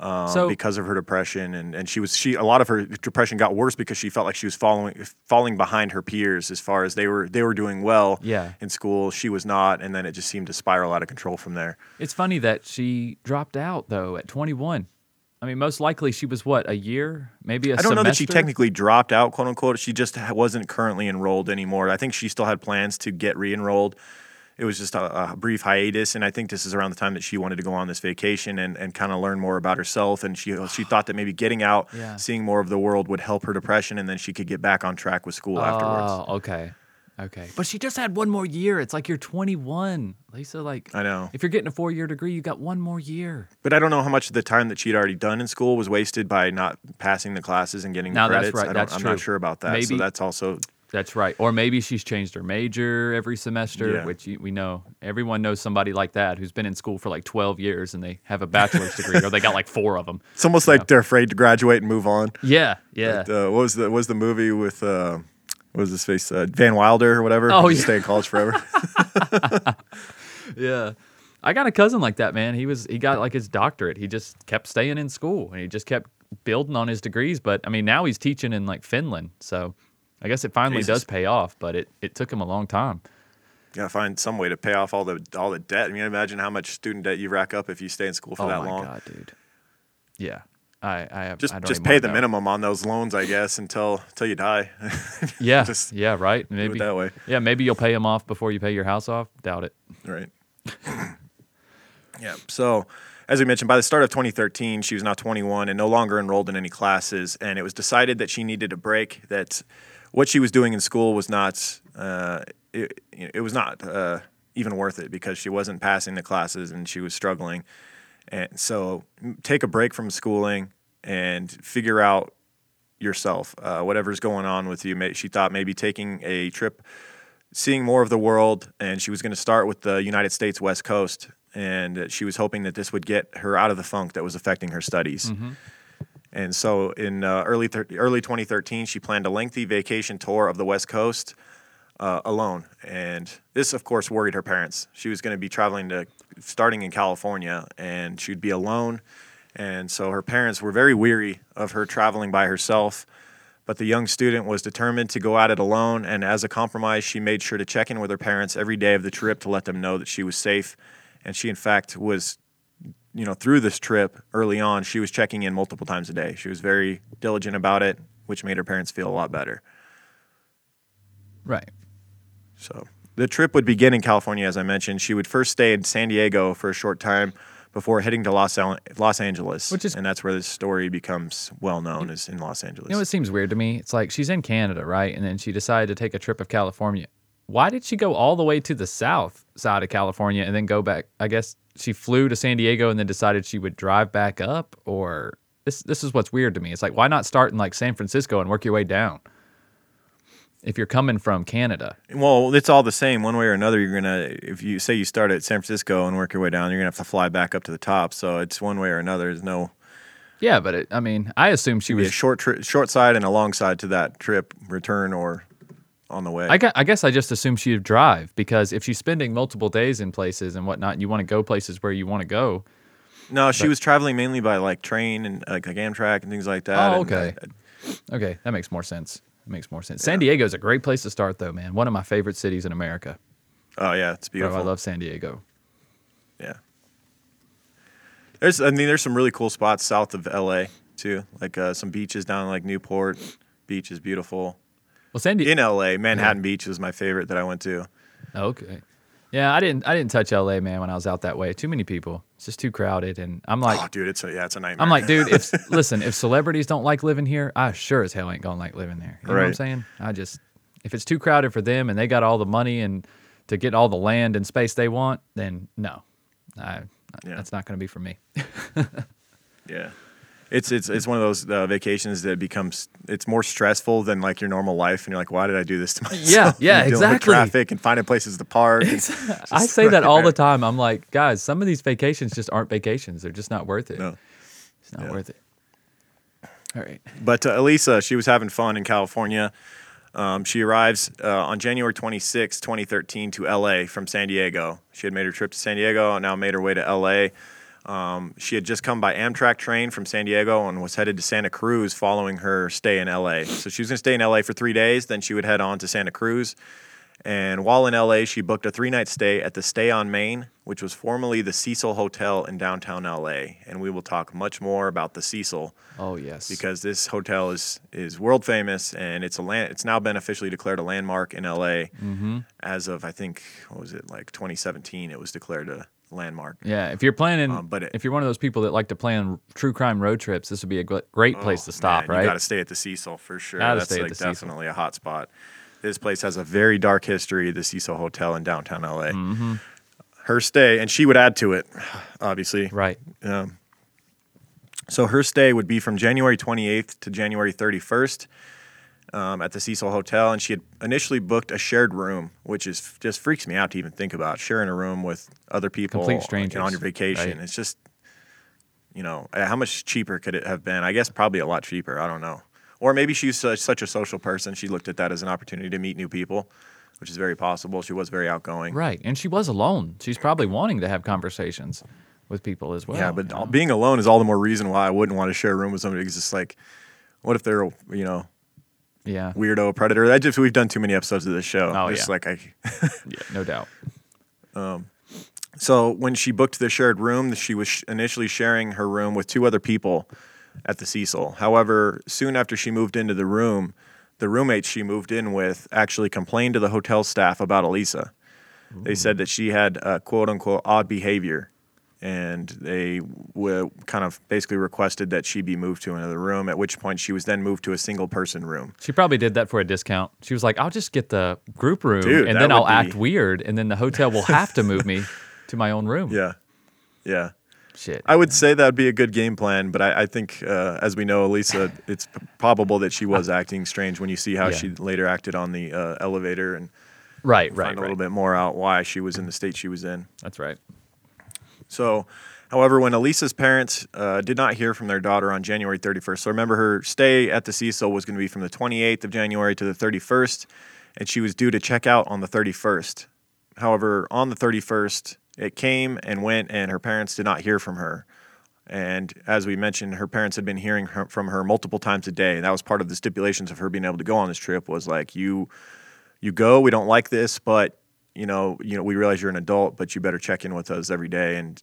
A: um, so, because of her depression, and, and she was she a lot of her depression got worse because she felt like she was following falling behind her peers as far as they were they were doing well
B: yeah.
A: in school, she was not, and then it just seemed to spiral out of control from there.
B: It's funny that she dropped out though at 21. I mean, most likely she was what a year, maybe
A: I
B: don't semester?
A: know that she technically dropped out, quote unquote. She just wasn't currently enrolled anymore. I think she still had plans to get re-enrolled, it was just a, a, brief hiatus. And I think this is around the time that she wanted to go on this vacation and, and kind of learn more about herself. And she she thought that maybe getting out, [SIGHS] yeah. seeing more of the world would help her depression, and then she could get back on track with school oh, afterwards. Oh,
B: okay. Okay. But she just had one more year. It's like you're 21, Lisa. Like,
A: I know.
B: If you're getting a four year degree, you got one more year.
A: But I don't know how much of the time that she'd already done in school was wasted by not passing the classes and getting no, credits.
B: That's right.
A: I that's
B: am
A: not sure about that. Maybe, so that's also
B: that's right. Or maybe she's changed her major every semester, yeah. which we know everyone knows somebody like that who's been in school for like 12 years and they have a bachelor's degree or they got like four of them.
A: It's almost like know. they're afraid to graduate and move on.
B: Yeah, yeah.
A: uh, what was the what was the movie with uh, what was his face uh, Van Wilder or whatever? Oh, he's yeah. stay in college forever.
B: [LAUGHS] [LAUGHS] yeah. I got a cousin like that, man. He was he got like his doctorate. He just kept staying in school and he just kept building on his degrees, but I mean, now he's teaching in like Finland. So I guess it finally Jesus. does pay off, but it, it took him a long time.
A: You gotta find some way to pay off all the all the debt. I mean, imagine how much student debt you rack up if you stay in school for oh that long.
B: God, dude. Yeah, I, I have,
A: just
B: I
A: just pay the know. minimum on those loans, I guess, until until you die.
B: [LAUGHS] yeah, just yeah, right. Maybe that way. Yeah, maybe you'll pay them off before you pay your house off. Doubt it.
A: Right. yeah. So, as we mentioned, by the start of 2013, she was now 21 and no longer enrolled in any classes, and it was decided that she needed a break. That what she was doing in school was not uh, it, it, was not uh, even worth it because she wasn't passing the classes and she was struggling. And so take a break from schooling and figure out yourself uh, whatever's going on with you. She thought maybe taking a trip, seeing more of the world, and she was going to start with the United States West Coast. And she was hoping that this would get her out of the funk that was affecting her studies. Mm-hmm. And so in uh, early, thir- early 2013, she planned a lengthy vacation tour of the West Coast uh, alone. And this, of course, worried her parents. She was going to be traveling to starting in California and she'd be alone. And so her parents were very weary of her traveling by herself. But the young student was determined to go at it alone. And as a compromise, she made sure to check in with her parents every day of the trip to let them know that she was safe. And she, in fact, was you know, through this trip early on, she was checking in multiple times a day. She was very diligent about it, which made her parents feel a lot better.
B: Right.
A: So the trip would begin in California, as I mentioned. She would first stay in San Diego for a short time before heading to Los, Los Angeles, which is, and that's where this story becomes well known is in Los Angeles.
B: You know, it seems weird to me. It's like she's in Canada, right? And then she decided to take a trip of California. Why did she go all the way to the south side of California and then go back? I guess she flew to San Diego and then decided she would drive back up or this this is what's weird to me. It's like why not start in like San Francisco and work your way down? If you're coming from Canada.
A: Well, it's all the same one way or another. You're going to if you say you start at San Francisco and work your way down, you're going to have to fly back up to the top, so it's one way or another. There's no
B: yeah, but it, I mean, I assume she was a short
A: tri- short side and a long side to that trip return or on the way. I,
B: I guess I just assumed she'd drive because if she's spending multiple days in places and whatnot, and you want to go places where you want to go.
A: No, she but, was traveling mainly by like train and like, uh, like Amtrak and things like that.
B: Oh, okay. And, uh, okay, that makes more sense. That makes more sense. Yeah. San Diego is a great place to start, though, man. One of my favorite cities in America.
A: Oh yeah, it's beautiful. Bro,
B: I love San Diego.
A: Yeah. There's, I mean, there's some really cool spots south of LA too, like uh, some beaches down in, like Newport. Beach is beautiful.
B: Well, Sandy
A: in L.A. Manhattan yeah. Beach was my favorite that I went to.
B: okay. Yeah, I didn't. I didn't touch L.A. man when I was out that way. Too many people. It's just too crowded, and I'm like, oh,
A: dude, it's a, yeah, it's a nightmare.
B: I'm like, dude, if [LAUGHS] listen, if celebrities don't like living here, I sure as hell ain't gonna like living there. You know what I'm saying? I just if it's too crowded for them and they got all the money and to get all the land and space they want, then no, I, yeah. that's not going to be for me.
A: [LAUGHS] yeah it's it's it's one of those uh, vacations that becomes it's more stressful than like your normal life, and you're like, why did I do this to [LAUGHS]
B: myself? Yeah, [LAUGHS] yeah, exactly.
A: traffic and finding places to park. [LAUGHS] I
B: say that all the time. I'm like, guys, some of these vacations just aren't vacations. They're just not worth it. No. It's not yeah. worth it. All right.
A: But uh, Elisa, she was having fun in California. Um, she arrives uh, on January 26, 2013, to LA from San Diego. She had made her trip to San Diego and now made her way to LA. Um, she had just come by Amtrak train from San Diego and was headed to Santa Cruz following her stay in LA. So she was going to stay in LA for three days, then she would head on to Santa Cruz. And while in LA, she booked a three night stay at the Stay on Main, which was formerly the Cecil Hotel in downtown LA. And we will talk much more about the Cecil.
B: Oh yes,
A: because this hotel is is world famous, and it's a land. It's now been officially declared a landmark in LA. Mm-hmm. As of I think what was it like 2017? It was declared a landmark.
B: Yeah, if you're planning, um, but it, if you're one of those people that like to plan true crime road trips, this would be a great oh, place oh, to stop. Man, right, you
A: got to stay at the Cecil for sure. Gotta That's like definitely Cecil. a hot spot. This place has a very dark history. The Cecil Hotel in downtown LA. Mm-hmm. Her stay, and she would add to it, obviously.
B: Right.
A: Um, so her stay would be from January 28th to January 31st um, at the Cecil Hotel, and she had initially booked a shared room, which is just freaks me out to even think about sharing a room with other people, complete strangers, on your vacation. Right? It's just, you know, uh, how much cheaper could it have been? I guess probably a lot cheaper. I don't know, or maybe she's such a social person, she looked at that as an opportunity to meet new people. Which is very possible. She was very outgoing.
B: Right. And she was alone. She's probably wanting to have conversations with people as well.
A: Yeah, but you know? being alone is all the more reason why I wouldn't want to share a room with somebody because it's like, what if they're, you know,
B: yeah.
A: weirdo predator. That just we've done too many episodes of this show. Oh yeah. like I [LAUGHS]
B: yeah, no doubt.
A: Um so when she booked the shared room, she was initially sharing her room with two other people at the Cecil. However, soon after she moved into the room, the roommates she moved in with actually complained to the hotel staff about Elisa. Ooh. They said that she had quote unquote odd behavior and they w- kind of basically requested that she be moved to another room. At which point, she was then moved to a single person room.
B: She probably did that for a discount. She was like, "I'll just get the group room, Dude, and then I'll be... act weird, and then the hotel will have to move me [LAUGHS] to my own room."
A: Yeah, yeah.
B: Shit.
A: I would say that would be a good game plan, but I, I think, uh, as we know, Elisa, [LAUGHS] it's p- probable that she was acting strange when you see how yeah. she later acted on the uh, elevator and
B: right, right, find right.
A: a little
B: bit
A: more out why she was in the state she was in.
B: That's right.
A: So, however, when Elisa's parents uh, did not hear from their daughter on January 31st, so remember her stay at the Cecil was going to be from the 28th of January to the 31st, and she was due to check out on the 31st. However, on the 31st, it came and went, and her parents did not hear from her. And as we mentioned, her parents had been hearing her, from her multiple times a day. That was part of the stipulations of her being able to go on this trip. Was like you, you go. We don't like this, but you know, you know, we realize you're an adult, but you better check in with us every day. And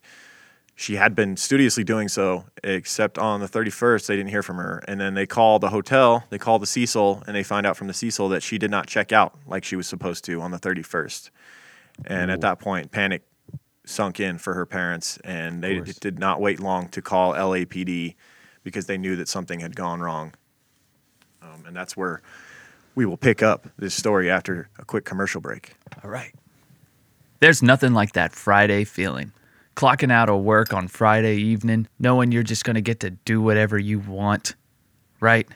A: she had been studiously doing so, except on the 31st, they didn't hear from her. And then they call the hotel, they call the Cecil, and they find out from the Cecil that she did not check out like she was supposed to on the 31st. And Ooh. at that point, panic sunk in for her parents, and they d- did not wait long to call LAPD because they knew that something had gone wrong. Um, and that's where we will pick up this story after a quick commercial break.
B: All right. There's nothing like that Friday feeling. Clocking out of work on Friday evening, knowing you're just going to get to do whatever you want, right?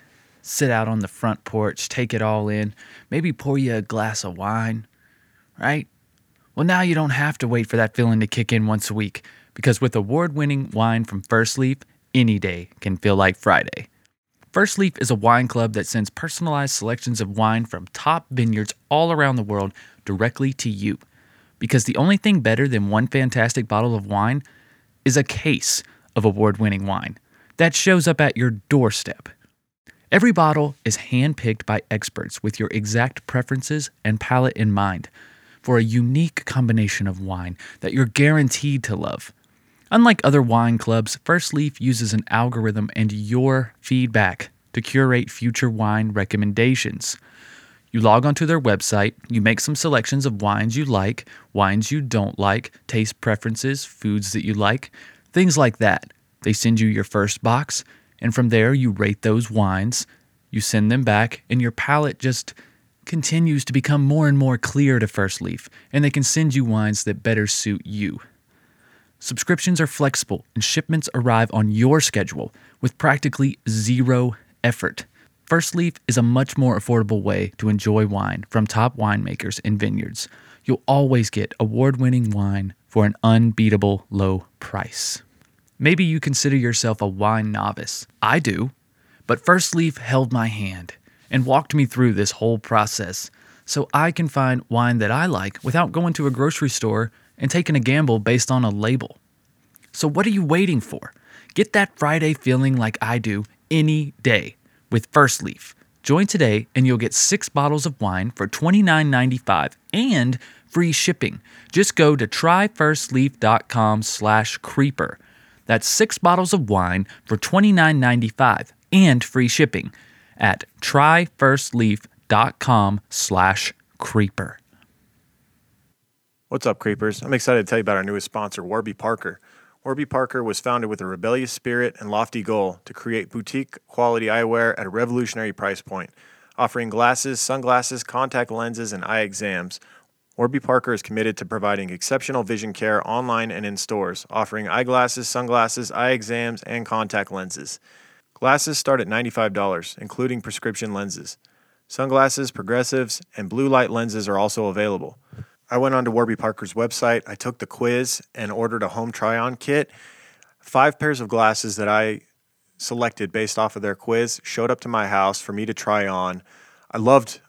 B: Sit out on the front porch, take it all in, maybe pour you a glass of wine, right? Well, now you don't have to wait for that feeling to kick in once a week because with award winning wine from First Leaf, any day can feel like Friday. First Leaf is a wine club that sends personalized selections of wine from top vineyards all around the world directly to you because the only thing better than one fantastic bottle of wine is a case of award winning wine that shows up at your doorstep. Every bottle is hand-picked by experts with your exact preferences and palate in mind for a unique combination of wine that you're guaranteed to love. Unlike other wine clubs, First Leaf uses an algorithm and your feedback to curate future wine recommendations. You log onto their website, you make some selections of wines you like, wines you don't like, taste preferences, foods that you like, things like that. They send you your first box, and from there you rate those wines, you send them back, and your palate just continues to become more and more clear to First Leaf, and they can send you wines that better suit you. Subscriptions are flexible, and shipments arrive on your schedule with practically zero effort. First Leaf is a much more affordable way to enjoy wine from top winemakers and vineyards. You'll always get award winning wine for an unbeatable low price. Maybe you consider yourself a wine novice. I do. But First Leaf held my hand and walked me through this whole process so I can find wine that I like without going to a grocery store and taking a gamble based on a label. So, what are you waiting for? Get that Friday feeling like I do any day with First Leaf. Join today and you'll get six bottles of wine for $29.95 and free shipping. Just go to tryfirstleaf.com slash creeper. That's six bottles of wine for $29.95 and free shipping at tryfirstleaf.com slash creeper.
A: What's up, creepers? I'm excited to tell you about our newest sponsor, Warby Parker. Warby Parker was founded with a rebellious spirit and lofty goal to create boutique quality eyewear at a revolutionary price point. Offering glasses, sunglasses, contact lenses, and eye exams, Warby Parker is committed to providing exceptional vision care online and in stores, offering eyeglasses, sunglasses, eye exams, and contact lenses. Glasses start at $95, including prescription lenses. Sunglasses, progressives, and blue light lenses are also available. I went onto Warby Parker's website, I took the quiz and ordered a home try on kit. Five pairs of glasses that I selected based off of their quiz showed up to my house for me to try on. I loved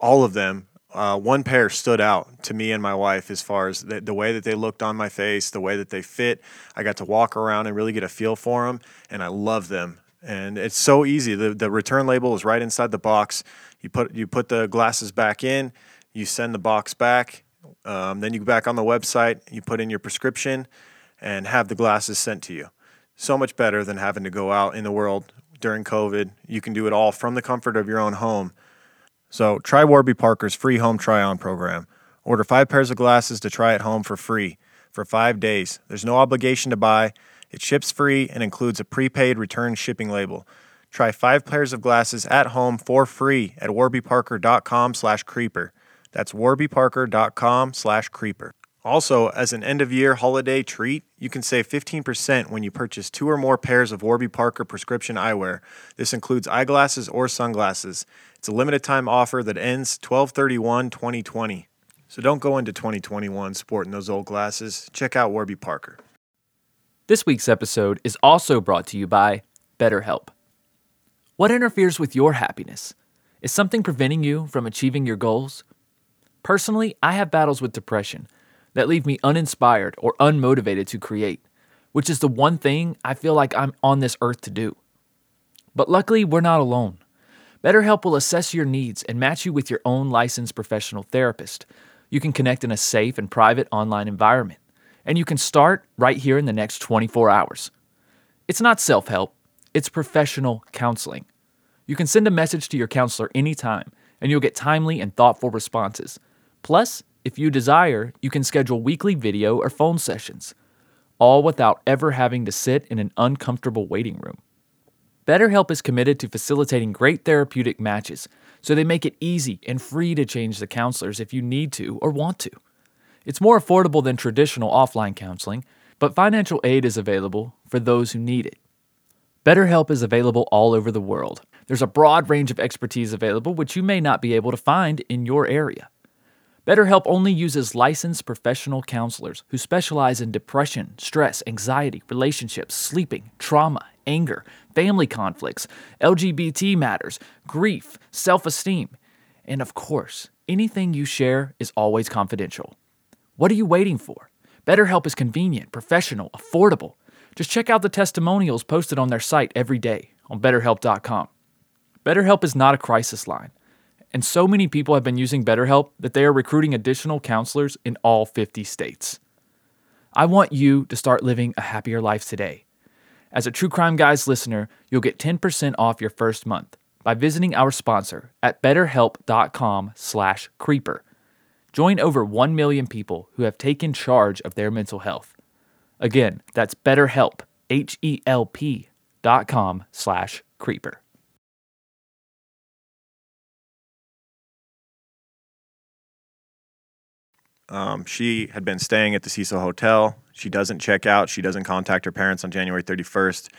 A: all of them. Uh, one pair stood out to me and my wife as far as the, the way that they looked on my face, the way that they fit. I got to walk around and really get a feel for them, and I love them and it's so easy. The, the return label is right inside the box. You put you put the glasses back in, you send the box back, um, then you go back on the website, you put in your prescription, and have the glasses sent to you. So much better than having to go out in the world during COVID. You can do it all from the comfort of your own home. So try Warby Parker's free home try on program. Order five pairs of glasses to try at home for free for five days. There's no obligation to buy. It ships free and includes a prepaid return shipping label. Try five pairs of glasses at home for free at warbyparker.com slash creeper. That's warbyparker.com slash creeper. Also, as an end of year holiday treat, you can save 15% when you purchase two or more pairs of Warby Parker prescription eyewear. This includes eyeglasses or sunglasses. It's a limited time offer that ends 1231 2020. So don't go into 2021 sporting those old glasses. Check out Warby Parker.
B: This week's episode is also brought to you by BetterHelp. What interferes with your happiness? Is something preventing you from achieving your goals? Personally, I have battles with depression that leave me uninspired or unmotivated to create, which is the one thing I feel like I'm on this earth to do. But luckily, we're not alone. BetterHelp will assess your needs and match you with your own licensed professional therapist. You can connect in a safe and private online environment, and you can start right here in the next 24 hours. It's not self help, it's professional counseling. You can send a message to your counselor anytime, and you'll get timely and thoughtful responses. Plus, if you desire, you can schedule weekly video or phone sessions, all without ever having to sit in an uncomfortable waiting room. BetterHelp is committed to facilitating great therapeutic matches, so they make it easy and free to change the counselors if you need to or want to. It's more affordable than traditional offline counseling, but financial aid is available for those who need it. BetterHelp is available all over the world. There's a broad range of expertise available, which you may not be able to find in your area. BetterHelp only uses licensed professional counselors who specialize in depression, stress, anxiety, relationships, sleeping, trauma, anger, family conflicts, LGBT matters, grief, self esteem. And of course, anything you share is always confidential. What are you waiting for? BetterHelp is convenient, professional, affordable. Just check out the testimonials posted on their site every day on betterhelp.com. BetterHelp is not a crisis line and so many people have been using BetterHelp that they are recruiting additional counselors in all 50 states. I want you to start living a happier life today. As a True Crime Guys listener, you'll get 10% off your first month by visiting our sponsor at betterhelp.com/creeper. Join over 1 million people who have taken charge of their mental health. Again, that's betterhelp, hel pcom slash creeper.
A: Um, she had been staying at the Cecil Hotel. She doesn't check out. She doesn't contact her parents on January 31st.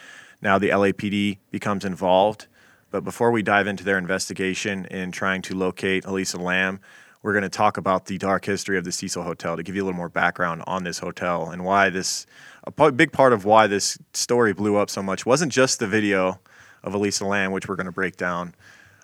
A: Now the LAPD becomes involved. But before we dive into their investigation in trying to locate Elisa Lam, we're going to talk about the dark history of the Cecil Hotel to give you a little more background on this hotel and why this, a big part of why this story blew up so much wasn't just the video of Elisa Lam, which we're going to break down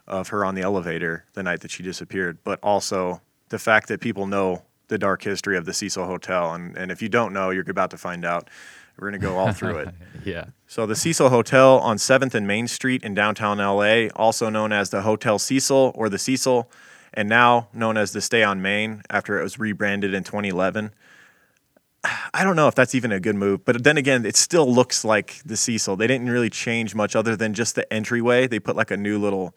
A: of her on the elevator the night that she disappeared, but also the fact that people know the dark history of the Cecil Hotel. And, and if you don't know, you're about to find out. We're going to go all through it.
B: [LAUGHS] yeah.
A: So, the Cecil Hotel on 7th and Main Street in downtown LA, also known as the Hotel Cecil or the Cecil, and now known as the Stay on Main after it was rebranded in 2011. I don't know if that's even a good move, but then again, it still looks like the Cecil. They didn't really change much other than just the entryway. They put like a new little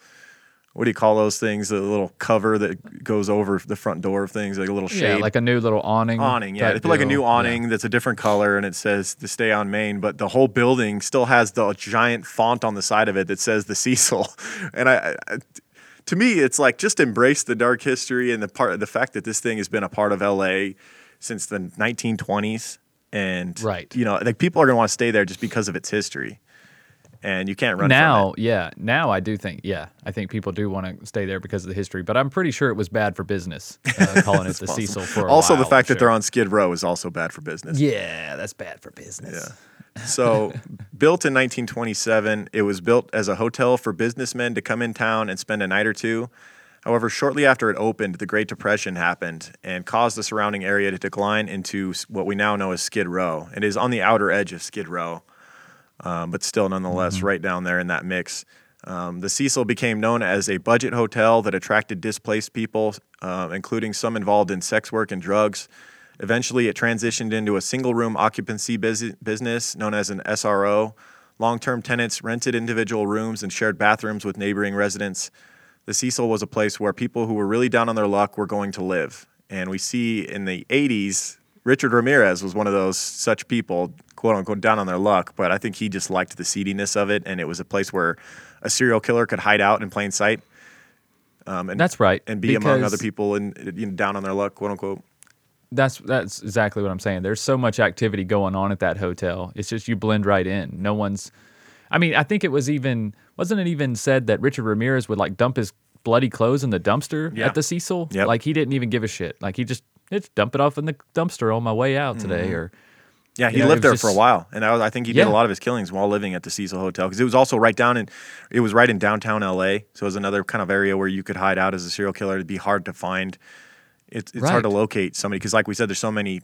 A: what do you call those things? The little cover that goes over the front door of things, like a little shade. Yeah,
B: like a new little awning.
A: Awning, yeah. They put like a new awning yeah. that's a different color and it says to stay on Main. but the whole building still has the giant font on the side of it that says the Cecil. [LAUGHS] And I, I to me, it's like just embrace the dark history and the part the fact that this thing has been a part of LA since the 1920s. And
B: right.
A: you know, like people are gonna want to stay there just because of its history and you can't run
B: now. Yeah, now I do think. Yeah, I think people do want to stay there because of the history, but I'm pretty sure it was bad for business uh, [LAUGHS] calling
A: it the Cecil for. also, while, the fact sure. that they're on Skid Row is also bad for business.
B: Yeah, that's bad for business.
A: Yeah. So, [LAUGHS] built in 1927, it was built as a hotel for businessmen to come in town and spend a night or two. However, shortly after it opened, the Great Depression happened and caused the surrounding area to decline into what we now know as Skid Row. It is on the outer edge of Skid Row um, but still, nonetheless, mm-hmm. right down there in that mix. Um, the Cecil became known as a budget hotel that attracted displaced people, uh, including some involved in sex work and drugs. Eventually, it transitioned into a single room occupancy bus- business known as an SRO. Long term tenants rented individual rooms and shared bathrooms with neighboring residents. The Cecil was a place where people who were really down on their luck were going to live. And we see in the 80s, Richard Ramirez was one of those such people quote unquote down on their luck, but I think he just liked the seediness of it, and it was a place where a serial killer could hide out in plain sight.
B: Um, and that's right,
A: and be among other people and you know, down on their luck, quote unquote.
B: That's that's exactly what I'm saying. There's so much activity going on at that hotel. It's just you blend right in. No one's. I mean, I think it was even wasn't it even said that Richard Ramirez would like dump his bloody clothes in the dumpster yeah. at the Cecil?
A: Yeah.
B: Like he didn't even give a shit. Like he just it's dump it off in the dumpster on my way out today mm-hmm. or
A: yeah, he lived there just, for a while, and I, I think he did a lot of his killings while living at the Cecil Hotel because it was also right down in, it was right in downtown L.A. So it was another kind of area where you could hide out as a serial killer. It'd be hard to find. It's it's right. hard to locate somebody because, like we said, there's so many,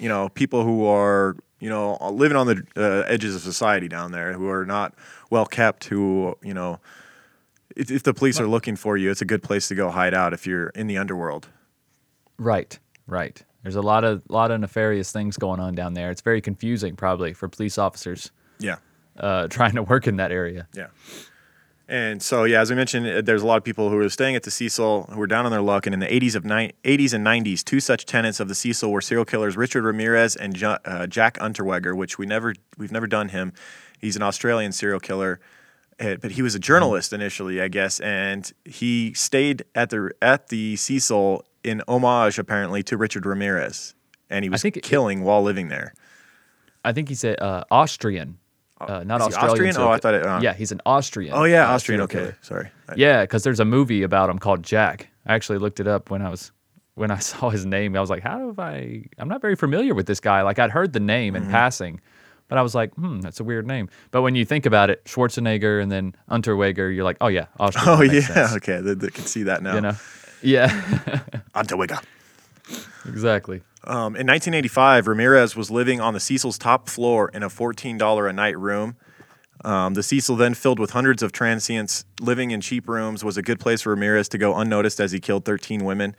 A: you know, people who are you know living on the uh, edges of society down there who are not well kept, who you know, if, if the police are looking for you, it's a good place to go hide out if you're in the underworld.
B: Right. Right. There's a lot of lot of nefarious things going on down there. It's very confusing, probably, for police officers.
A: Yeah.
B: Uh, [LAUGHS] trying to work in that area.
A: Yeah. And so, yeah, as we mentioned, uh, there's a lot of people who are staying at the Cecil who are down on their luck. And in the 80s of ni- 80s and 90s, two such tenants of the Cecil were serial killers Richard Ramirez and jo- uh, Jack Unterweger, which we never we've never done him. He's an Australian serial killer, uh, but he was a mm-hmm. journalist initially, I guess, and he stayed at the at the Cecil in homage apparently to Richard Ramirez, and he was killing it, while living there.
B: I think he said uh, Austrian, uh, uh not Australian.
A: Austrian? So oh, I thought it. Uh,
B: yeah, he's an Austrian.
A: Oh yeah, uh, Austrian. okay, killer. sorry.
B: yeah, because there's a movie about him called Jack. I actually looked it up when I was when I [LAUGHS] saw his name. I was like, how do I? I'm not very familiar with this guy. Like I'd heard the name mm-hmm. in passing. But I was like, hmm, that's a weird name. But when you think about it, Schwarzenegger and then Unterweger, you're like, oh yeah,
A: Austrian. [LAUGHS] Oh yeah, sense. okay, they, they can see that now. You know?
B: Yeah.
A: [LAUGHS] Antawigga.
B: Exactly.
A: Um, in 1985, Ramirez was living on the Cecil's top floor in a $14 a night room. Um, the Cecil, then filled with hundreds of transients living in cheap rooms, was a good place for Ramirez to go unnoticed as he killed 13 women.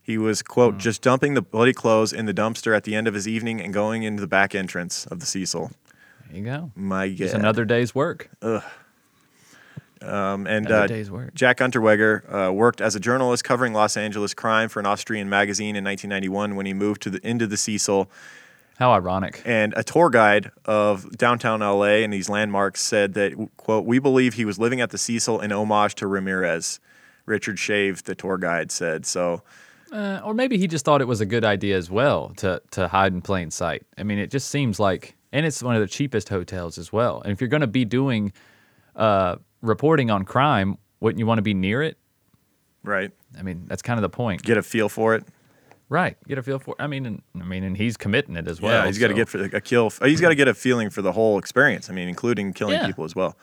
A: He was, quote, mm. just dumping the bloody clothes in the dumpster at the end of his evening and going into the back entrance of the Cecil.
B: There you go.
A: My God. It's
B: another day's work.
A: Ugh. Um, and uh, Jack Unterweger uh, worked as a journalist covering Los Angeles crime for an Austrian magazine in 1991 when he moved to the, into the Cecil.
B: How ironic.
A: And a tour guide of downtown LA and these landmarks said that, quote, we believe he was living at the Cecil in homage to Ramirez, Richard Schave, the tour guide, said.
B: So. Uh, or maybe he just thought it was a good idea as well to, to hide in plain sight. I mean, it just seems like, and it's one of the cheapest hotels as well. And if you're going to be doing uh, reporting on crime, wouldn't you want to be near it?
A: Right.
B: I mean, that's kind of the point.
A: Get a feel for it.
B: Right. Get a feel for. I mean, and, I mean, and he's committing it as well.
A: Yeah, he's got to so. get for a kill. Uh, he's got to get a feeling for the whole experience. I mean, including killing yeah. people as well.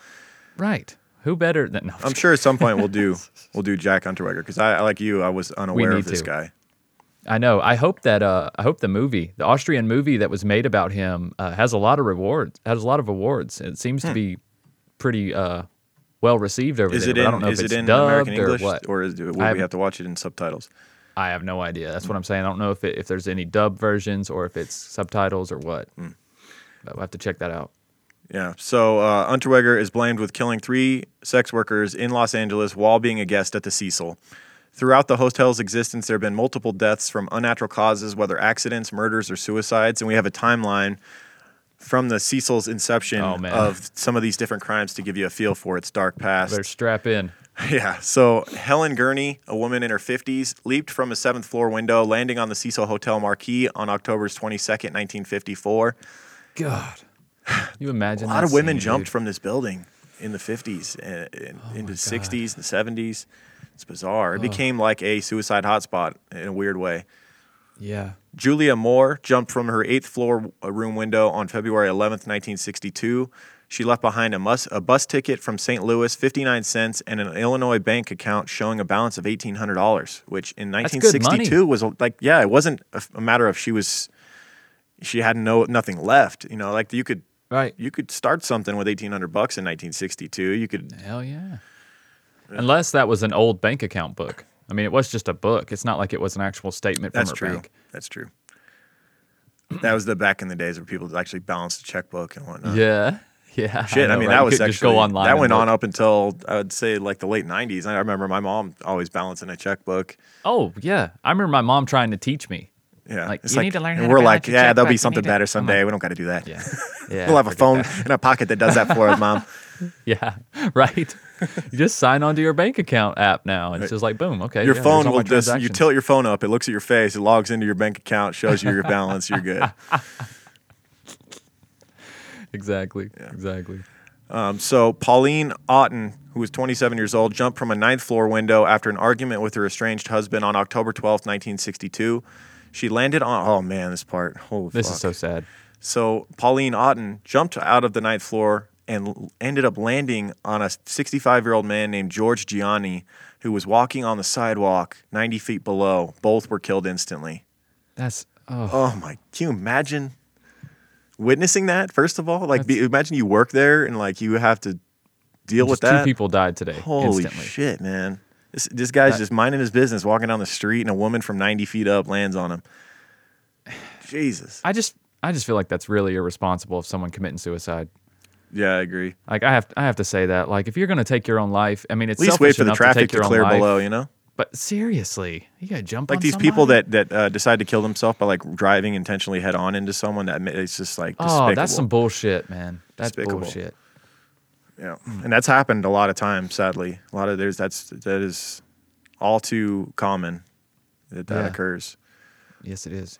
B: Right. Who better than?
A: No, I'm, sure at some point we'll do [LAUGHS] we'll do Jack Unterweger because I like you. I was unaware of this to. guy.
B: I know. I hope that uh, I hope the movie, the Austrian movie that was made about him, uh, has a lot of rewards. Has a lot of awards. It seems hmm. to be pretty uh, well received over is
A: there.
B: It in, I don't know is if it's it in dubbed American English, or what.
A: Or is, we have to watch it in subtitles?
B: I have no idea. That's mm. what I'm saying. I don't know if it, if there's any dub versions or if it's subtitles or what. Mm. But we'll have to check that out.
A: Yeah. So uh, Unterweger is blamed with killing three sex workers in Los Angeles while being a guest at the Cecil. Throughout the hotel's existence, there have been multiple deaths from unnatural causes, whether accidents, murders, or suicides, and we have a timeline from the Cecil's inception oh, of some of these different crimes to give you a feel for its dark past.
B: Better strap in. [LAUGHS]
A: Yeah. So Helen Gurnee, a woman in her 50s, leaped from a seventh floor window, landing on the Cecil Hotel marquee on October 22nd, 1954.
B: God. You imagine
A: a lot of women scene, jumped dude. from this building in the 50s uh, and, and oh into the 60s and 70s. It's bizarre. It oh. became like a suicide hotspot in a weird way.
B: Yeah.
A: Julia Moore jumped from her eighth floor uh, room window on February 11, 1962. She left behind a, bus, a bus ticket from St. Louis, 59 cents, and an Illinois bank account showing a balance of $1,800, which in 1962 was like, yeah, it wasn't a, matter of she was, she had no, nothing left. You know, like you could,
B: right.
A: You could start something with 1800 bucks in 1962. You could,
B: hell yeah. Unless that was an old bank account book. I mean, it was just a book. It's not like it was an actual statement That's from her true. bank.
A: That's true. That was the back in the days where people actually balanced a checkbook and
B: whatnot. Yeah. [LAUGHS]
A: Yeah. Shit. I, know, I mean, right? that was actually, go online that went look. on up until I would say like the late 90s. I remember my mom always balancing a checkbook.
B: Oh, yeah. I remember my mom trying to teach me
A: yeah.
B: Like it's you like, need to learn.
A: And we're like, yeah, there'll be something better someday. we don't got to do that.
B: Yeah. [LAUGHS] yeah
A: we'll have a phone that. in a pocket that does that for us, mom.
B: [LAUGHS] yeah. Right. You just sign onto your bank account app now, and it's just like boom. Okay.
A: Your
B: yeah,
A: phone will just you tilt your phone up. It looks at your face. It logs into your bank account. Shows you your balance. You're good.
B: [LAUGHS] exactly. Yeah. Exactly.
A: Um, so Pauline Otten, who was 27 years old, jumped from a ninth floor window after an argument with her estranged husband on October 12, 1962. She landed on. Oh man, this part. Oh,
B: this fuck. is so sad.
A: So Pauline Otten jumped out of the ninth floor and ended up landing on a 65 year old man named George Gianni, who was walking on the sidewalk 90 feet below. Both were killed instantly.
B: That's oh,
A: oh my! Can you imagine witnessing that? First of all, like be, imagine you work there and like you have to deal with that. Two
B: people died today.
A: Holy instantly. shit, man! This, this guy's just minding his business, walking down the street, and a woman from 90 feet up lands on him. [SIGHS] Jesus.
B: I just I just feel like that's really irresponsible of someone committing suicide.
A: Yeah, I agree.
B: Like I have I have to say that. Like if you're going to take your own life, I mean it's At least wait for the traffic to, to clear life,
A: below, you know.
B: But seriously, you got to jump
A: like
B: these somebody? people
A: that that uh, decide to kill themselves by like driving intentionally head on into someone. That it's just like despicable. oh,
B: that's some bullshit, man. That's despicable. bullshit.
A: Yeah, and that's happened a lot of times. Sadly, a lot of there's that's that is all too common that that yeah. occurs.
B: Yes, it is.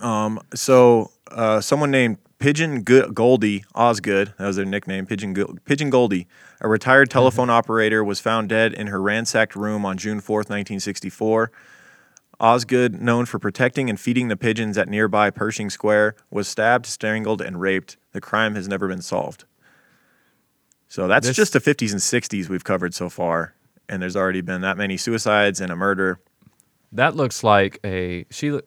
A: Um, so uh, someone named Pigeon Goldie Osgood, that was their nickname, Pigeon, Go- Pigeon Goldie, a retired mm-hmm. telephone mm-hmm. operator, was found dead in her ransacked room on June 4th, 1964. Osgood, known for protecting and feeding the pigeons at nearby Pershing Square, was stabbed, strangled, and raped. The crime has never been solved. So that's this, just the 50s and 60s we've covered so far. And there's already been that many suicides and a murder.
B: That looks like a she.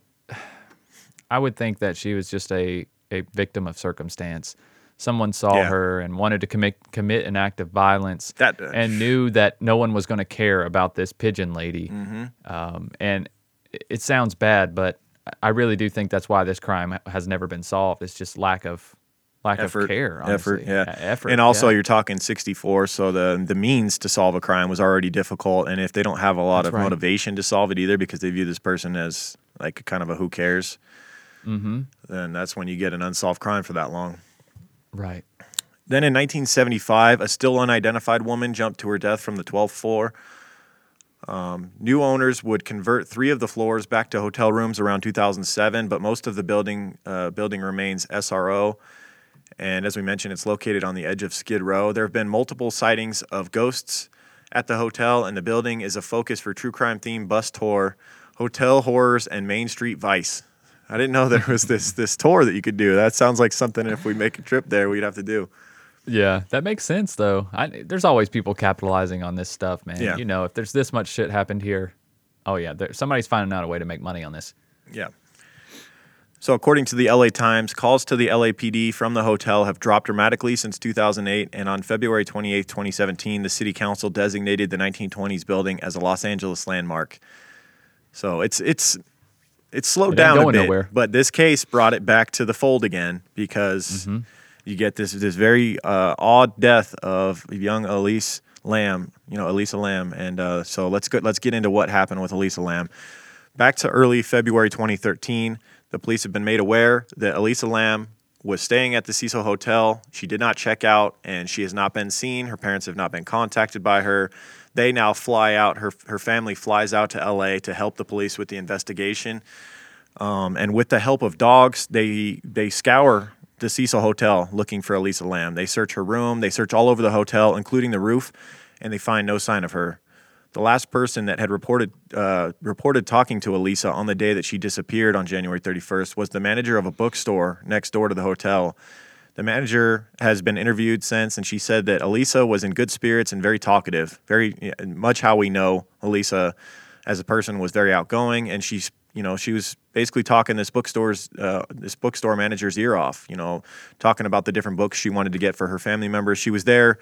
B: [SIGHS] I would think that she was just a a victim of circumstance. Someone saw yeah. her and wanted to commit commit an act of violence, that, uh, and knew that no one was going to care about this pigeon lady. Mm-hmm. Um, and it, it sounds bad, but I really do think that's why this crime has never been solved. It's just lack of lack effort, of care,
A: honestly. effort, yeah. yeah. effort, and also yeah. you're talking 64, so the the means to solve a crime was already difficult, and if they don't have a lot That's of right. motivation to solve it either, because they view this person as like kind of a who cares. Mm-hmm. Then that's when you get an unsolved crime for that long.
B: Right.
A: Then in 1975, a still unidentified woman jumped to her death from the 12th floor. Um, new owners would convert three of the floors back to hotel rooms around 2007, but most of the building uh, building remains SRO and as we mentioned, it's located on the edge of Skid Row. There have been multiple sightings of ghosts at the hotel, and the building is a focus for true crime themed bus tour, hotel horrors, and Main Street Vice. I didn't know there was this this tour that you could do. That sounds like something if we make a trip there, we'd have to do.
B: Yeah, that makes sense though. I, there's always people capitalizing on this stuff, man. Yeah. You know, if there's this much shit happened here, oh yeah, there, somebody's finding out a way to make money on this.
A: Yeah, so, according to the LA Times, calls to the LAPD from the hotel have dropped dramatically since 2008. And on February 28, 2017, the city council designated the 1920s building as a Los Angeles landmark. So, it's, it's, it's slowed it down a bit, nowhere. but this case brought it back to the fold again because mm-hmm. you get this this very uh, odd death of young Elise Lam, you know Elisa Lam, and uh, so let's go, let's get into what happened with Elisa Lam. Back to early February 2013. The police have been made aware that Elisa Lam was staying at the Cecil Hotel. She did not check out and she has not been seen. Her parents have not been contacted by her. They now fly out. Her, her family flies out to LA to help the police with the investigation. Um, and with the help of dogs, they, they scour the Cecil Hotel looking for Elisa Lam. They search her room, they search all over the hotel, including the roof, and they find no sign of her. The last person that had reported uh, reported talking to Elisa on the day that she disappeared on January 31st was the manager of a bookstore next door to the hotel. The manager has been interviewed since, and she said that Elisa was in good spirits and very talkative, very much how we know Elisa as a person was very outgoing, and she's you know she was basically talking this bookstore's uh, this bookstore manager's ear off you know talking about the different books she wanted to get for her family members she was there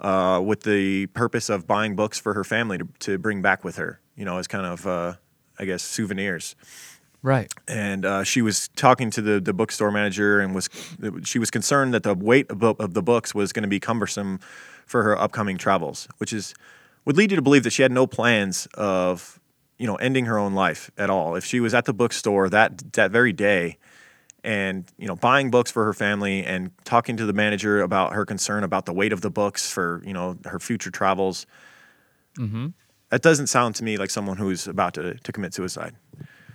A: uh, with the purpose of buying books for her family to, to bring back with her, you know, as kind of, uh, I guess, souvenirs.
B: Right.
A: And uh, she was talking to the, the bookstore manager and was she was concerned that the weight of, of the books was going to be cumbersome for her upcoming travels, which is would lead you to believe that she had no plans of you know ending her own life at all. If she was at the bookstore that that very day and you know buying books for her family and talking to the manager about her concern about the weight of the books for you know her future travels mm-hmm. that doesn't sound to me like someone who's about to, to commit suicide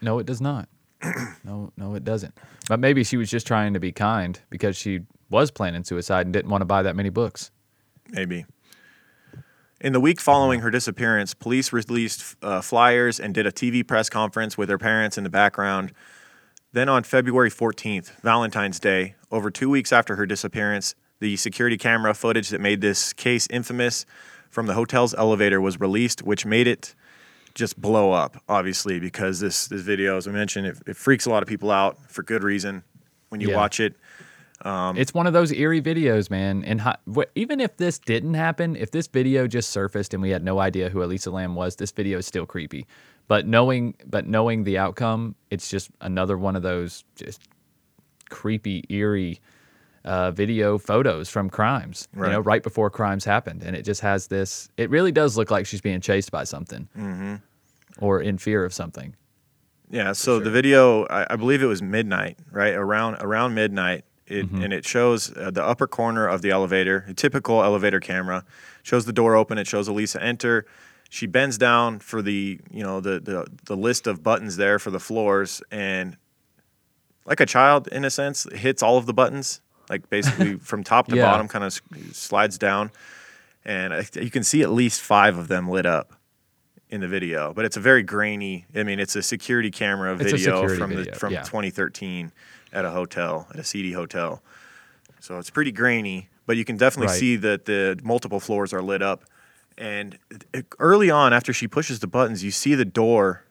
B: no it does not [CLEARS THROAT] no no it doesn't but maybe she was just trying to be kind because she was planning suicide and didn't want to buy that many books
A: maybe in the week following her disappearance, police released uh, flyers and did a TV press conference with her parents in the background then on February 14th, Valentine's Day, over two weeks after her disappearance, the security camera footage that made this case infamous from the hotel's elevator was released, which made it just blow up, obviously, because this, this video, as I mentioned, it, it freaks a lot of people out for good reason when you yeah. watch it. Um,
B: it's one of those eerie videos, man. And even if this didn't happen, if this video just surfaced and we had no idea who Elisa Lam was, this video is still creepy. But knowing but knowing the outcome, it's just another one of those just creepy, eerie uh, video photos from crimes, right. you know, right before crimes happened. And it just has this, it really does look like she's being chased by something mm-hmm. or in fear of something.
A: Yeah. So sure. the video, I, I, believe it was midnight, right? Around, around midnight. It, mm-hmm. And it shows uh, the upper corner of the elevator, a typical elevator camera, shows the door open. It shows Elisa enter she bends down for the you know the the, the list of buttons there for the floors and like a child in a sense hits all of the buttons like basically [LAUGHS] from top to yeah. bottom kind of slides down and you can see at least five of them lit up in the video but it's a very grainy i mean it's a security camera it's video security from video. the from yeah. 2013 at a hotel at a seedy hotel so it's pretty grainy but you can definitely right. see that the multiple floors are lit up and early on, after she pushes the buttons, you see the door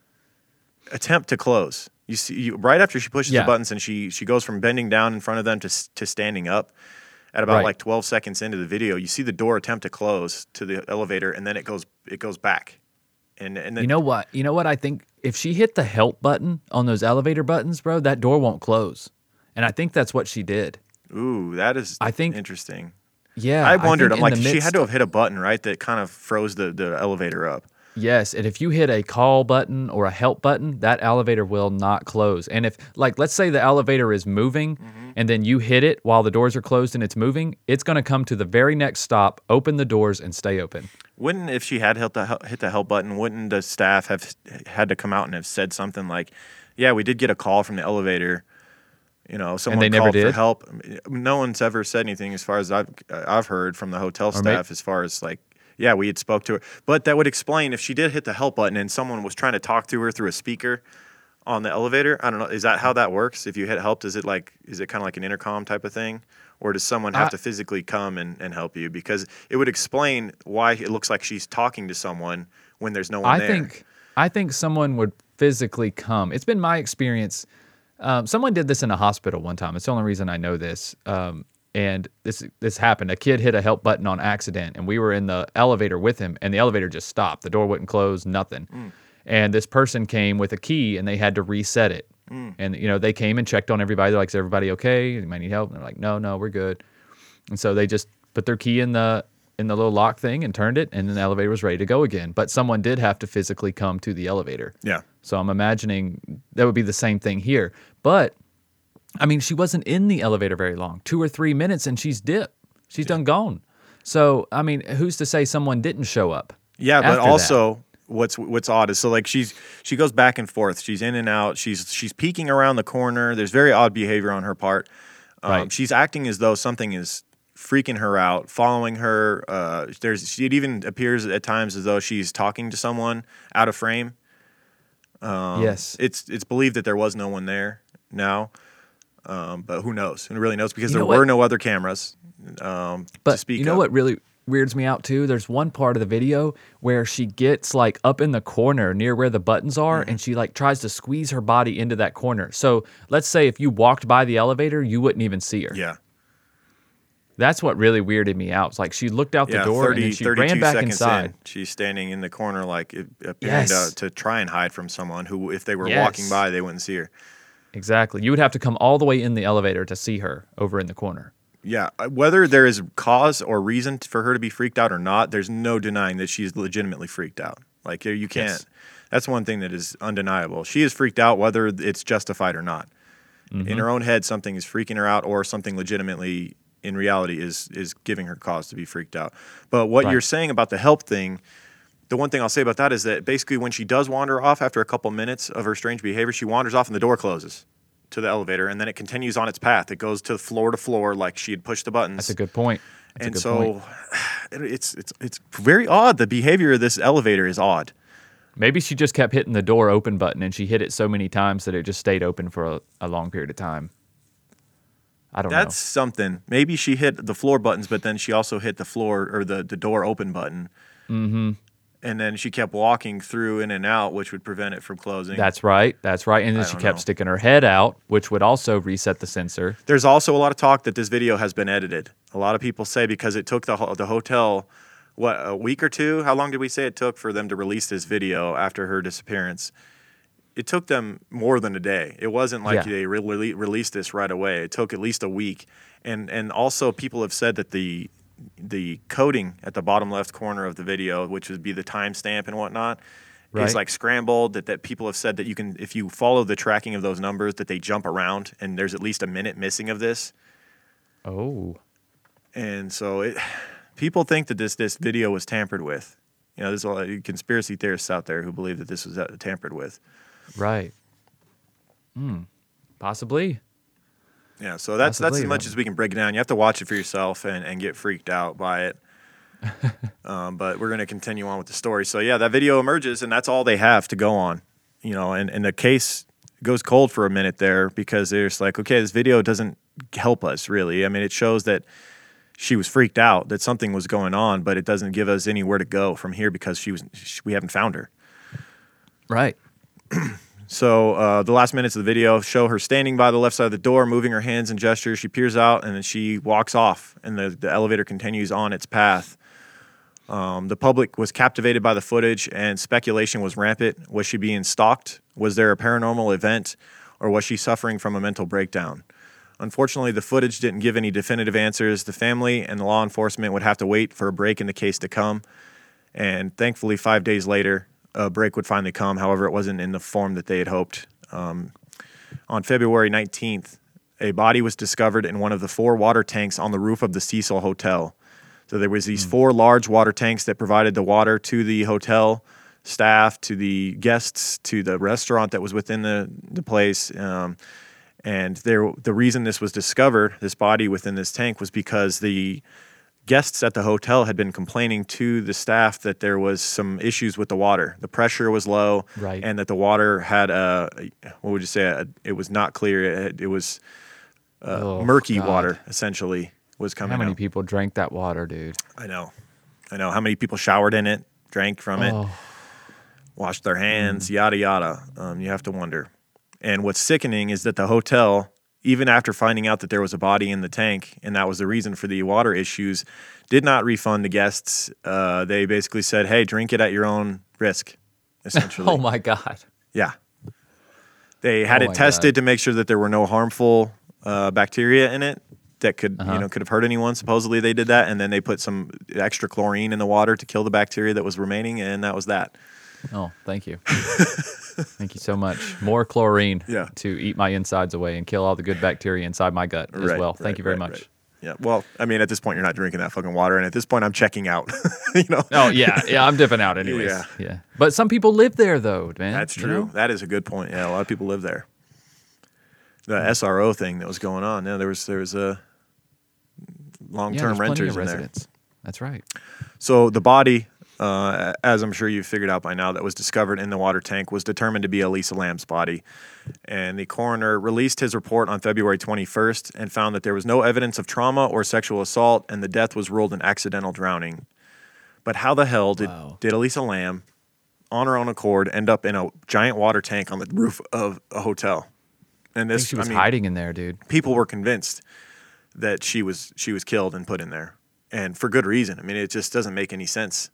A: attempt to close. You see, you, right after she pushes yeah. the buttons, and she she goes from bending down in front of them to to standing up. At about right. like 12 seconds into the video, you see the door attempt to close to the elevator, and then it goes it goes back.
B: And and
A: then,
B: you know what? You know what? I think if she hit the help button on those elevator buttons, bro, that door won't close. And I think that's what she did.
A: Ooh, that is I think interesting. Yeah, I wondered. I am like, midst, she had to have hit a button, right? That kind of froze the, the elevator up.
B: Yes, and if you hit a call button or a help button, that elevator will not close. And if, like, let's say the elevator is moving, mm-hmm. and then you hit it while the doors are closed and it's moving, it's going to come to the very next stop, open the doors, and stay open.
A: Wouldn't if she had hit the hit the help button? Wouldn't the staff have had to come out and have said something like, "Yeah, we did get a call from the elevator." you know, someone and they called never did? for help. No one's ever said anything, as far as I've I've heard from the hotel staff, may- as far as like, yeah, we had spoke to her, but that would explain if she did hit the help button and someone was trying to talk to her through a speaker on the elevator. I don't know. Is that how that works? If you hit help, is it like is it kind of like an intercom type of thing, or does someone have I- uh, to physically come and and help you? Because it would explain why it looks like she's talking to someone when there's no one I
B: there. think I think someone would physically come. It's been my experience um, someone did this in a hospital one time. It's the only reason I know this. Um, and this this happened. A kid hit a help button on accident, and we were in the elevator with him, and the elevator just stopped. The door wouldn't close, nothing. Mm. And this person came with a key, and they had to reset it. Mm. And you know they came and checked on everybody. They're like, "Is everybody okay? You might need help." And they're like, "No, no, we're good." And so they just put their key in the in the little lock thing and turned it, and then the elevator was ready to go again. But someone did have to physically come to the elevator.
A: Yeah.
B: So I'm imagining that would be the same thing here. But I mean, she wasn't in the elevator very long, two or three minutes, and she's dipped. She's yeah. done gone. So I mean, who's to say someone didn't show up?
A: Yeah, but also that? what's what's odd is so like she's she goes back and forth. She's in and out. She's she's peeking around the corner. There's very odd behavior on her part. Um, right. She's acting as though something is freaking her out, following her. Uh, there's she, it even appears at times as though she's talking to someone out of frame.
B: Um, yes,
A: it's it's believed that there was no one there now. Um, but who knows? Who really knows? Because
B: you
A: there were what? no other cameras um,
B: but
A: to speak
B: You know
A: of.
B: what really weirds me out too? There's one part of the video where she gets like up in the corner near where the buttons are mm-hmm. and she like tries to squeeze her body into that corner. So let's say if you walked by the elevator, you wouldn't even see her.
A: Yeah.
B: That's what really weirded me out. It's like she looked out yeah, the door 30, and she ran back inside. In,
A: she's standing in the corner, like yes. to, to, try and hide from someone who, if they were yes. walking by, they wouldn't see her.
B: Exactly. You would have to come all the way in the elevator to see her over in the corner.
A: Yeah, uh, whether there is cause or reason for her to be freaked out or not, there's no denying that she's legitimately freaked out. Like you can't. Yes. That's one thing that is undeniable. She is freaked out whether it's justified or not. Mm-hmm. In her own head, something is freaking her out, or something legitimately in reality is is giving her cause to be freaked out. But what right. you're saying about the help thing the one thing I'll say about that is that basically when she does wander off after a couple minutes of her strange behavior, she wanders off and the door closes to the elevator and then it continues on its path. It goes to floor to floor like she had pushed the buttons.
B: That's a good point. That's
A: and
B: good
A: so point. [SIGHS] it's it's it's very odd. The behavior of this elevator is odd.
B: Maybe she just kept hitting the door open button and she hit it so many times that it just stayed open for a, a long period of time. I don't
A: That's know. That's something. Maybe she hit the floor buttons, but then she also hit the floor or the, the door open button. Mm-hmm and then she kept walking through in and out, which would prevent it from closing.
B: That's right. That's right. And then she kept know. sticking her head out, which would also reset the sensor.
A: There's also a lot of talk that this video has been edited. A lot of people say because it took the the hotel what a week or two. How long did we say it took for them to release this video after her disappearance? It took them more than a day. It wasn't like yeah. they re- released this right away. It took at least a week, and and also people have said that the the coding at the bottom left corner of the video, which would be the timestamp and whatnot. Right. like scrambled that, that people have said that you can if you follow the tracking of those numbers that they jump around and there's at least a minute missing of this.
B: Oh.
A: And so it people think that this this video was tampered with. You know, there's a lot of conspiracy theorists out there who believe that this was uh, tampered with.
B: Right. Hmm. Possibly.
A: Yeah, so that's possibly, that's as much as we can break it down. You have to watch it for yourself and, and get freaked out by it. [LAUGHS] um, but we're going to continue on with the story. So yeah, that video emerges, and that's all they have to go on. You know, and and the case goes cold for a minute there because there's like, okay, this video doesn't help us really. I mean, it shows that she was freaked out that something was going on, but it doesn't give us anywhere to go from here because she was she, we haven't found her.
B: Right. [CLEARS THROAT]
A: So uh, the last minutes of the video show her standing by the left side of the door, moving her hands and gestures. She peers out and then she walks off, and the, the elevator continues on its path. Um, the public was captivated by the footage, and speculation was rampant. Was she being stalked? Was there a paranormal event, or was she suffering from a mental breakdown? Unfortunately, the footage didn't give any definitive answers. The family and the law enforcement would have to wait for a break in the case to come. And thankfully, five days later, a break would finally come. However, it wasn't in the form that they had hoped. Um, on February 19th, a body was discovered in one of the four water tanks on the roof of the Cecil Hotel. So there was these hmm. four large water tanks that provided the water to the hotel staff, to the guests, to the restaurant that was within the the place. Um, and there, the reason this was discovered, this body within this tank, was because the guests at the hotel had been complaining to the staff that there was some issues with the water. The pressure was low, right. and that the water had a what would you say? A, it was not clear. It, it was uh, oh, murky God. water essentially was coming. How
B: many out. people drank that water, dude?
A: I know, I know. How many people showered in it, drank from oh. it, washed their hands, mm. yada yada. Um, you have to wonder. And what's sickening is that the hotel even after finding out that there was a body in the tank and that was the reason for the water issues, did not refund the guests. Uh, they basically said, "Hey, drink it at your own risk." [LAUGHS] Essentially.
B: oh my god.
A: Yeah. They had oh it tested god. to make sure that there were no harmful uh, bacteria in it that could uh-huh. you know could have hurt anyone. Supposedly they did that, and then they put some extra chlorine in the water to kill the bacteria that was remaining, and that was that.
B: Oh, thank you. thank you so much. More chlorine [LAUGHS] yeah. to eat my insides away and kill all the good bacteria inside my gut as right, well. Thank right, you very right, much.
A: Yeah. Well, I mean, at this point, you're not drinking that fucking water, and at this point, I'm checking out. [LAUGHS] you know.
B: Oh yeah, yeah. I'm dipping out [LAUGHS] anyways. Yeah. yeah. But some people live there, though, man.
A: That's true. You know? That is a good point. Yeah, a lot of people live there. The yeah. SRO thing that was going on. Yeah, there was there was a long term yeah, renters in residents. there.
B: That's right.
A: So the body uh, as I'm sure you've figured out by now, that was discovered in the water tank was determined to be Elisa Lam's body. And the coroner released his report on February 21st and found that there was no evidence of trauma or sexual assault, and the death was ruled an accidental drowning. But how the hell did, wow. did Elisa Lam, on her own accord, end up in a giant water tank on the roof of a hotel?
B: And this, I she was I mean, hiding in there, dude.
A: People were convinced that she was she was killed and put in there, and for good reason. I mean, it just doesn't make any sense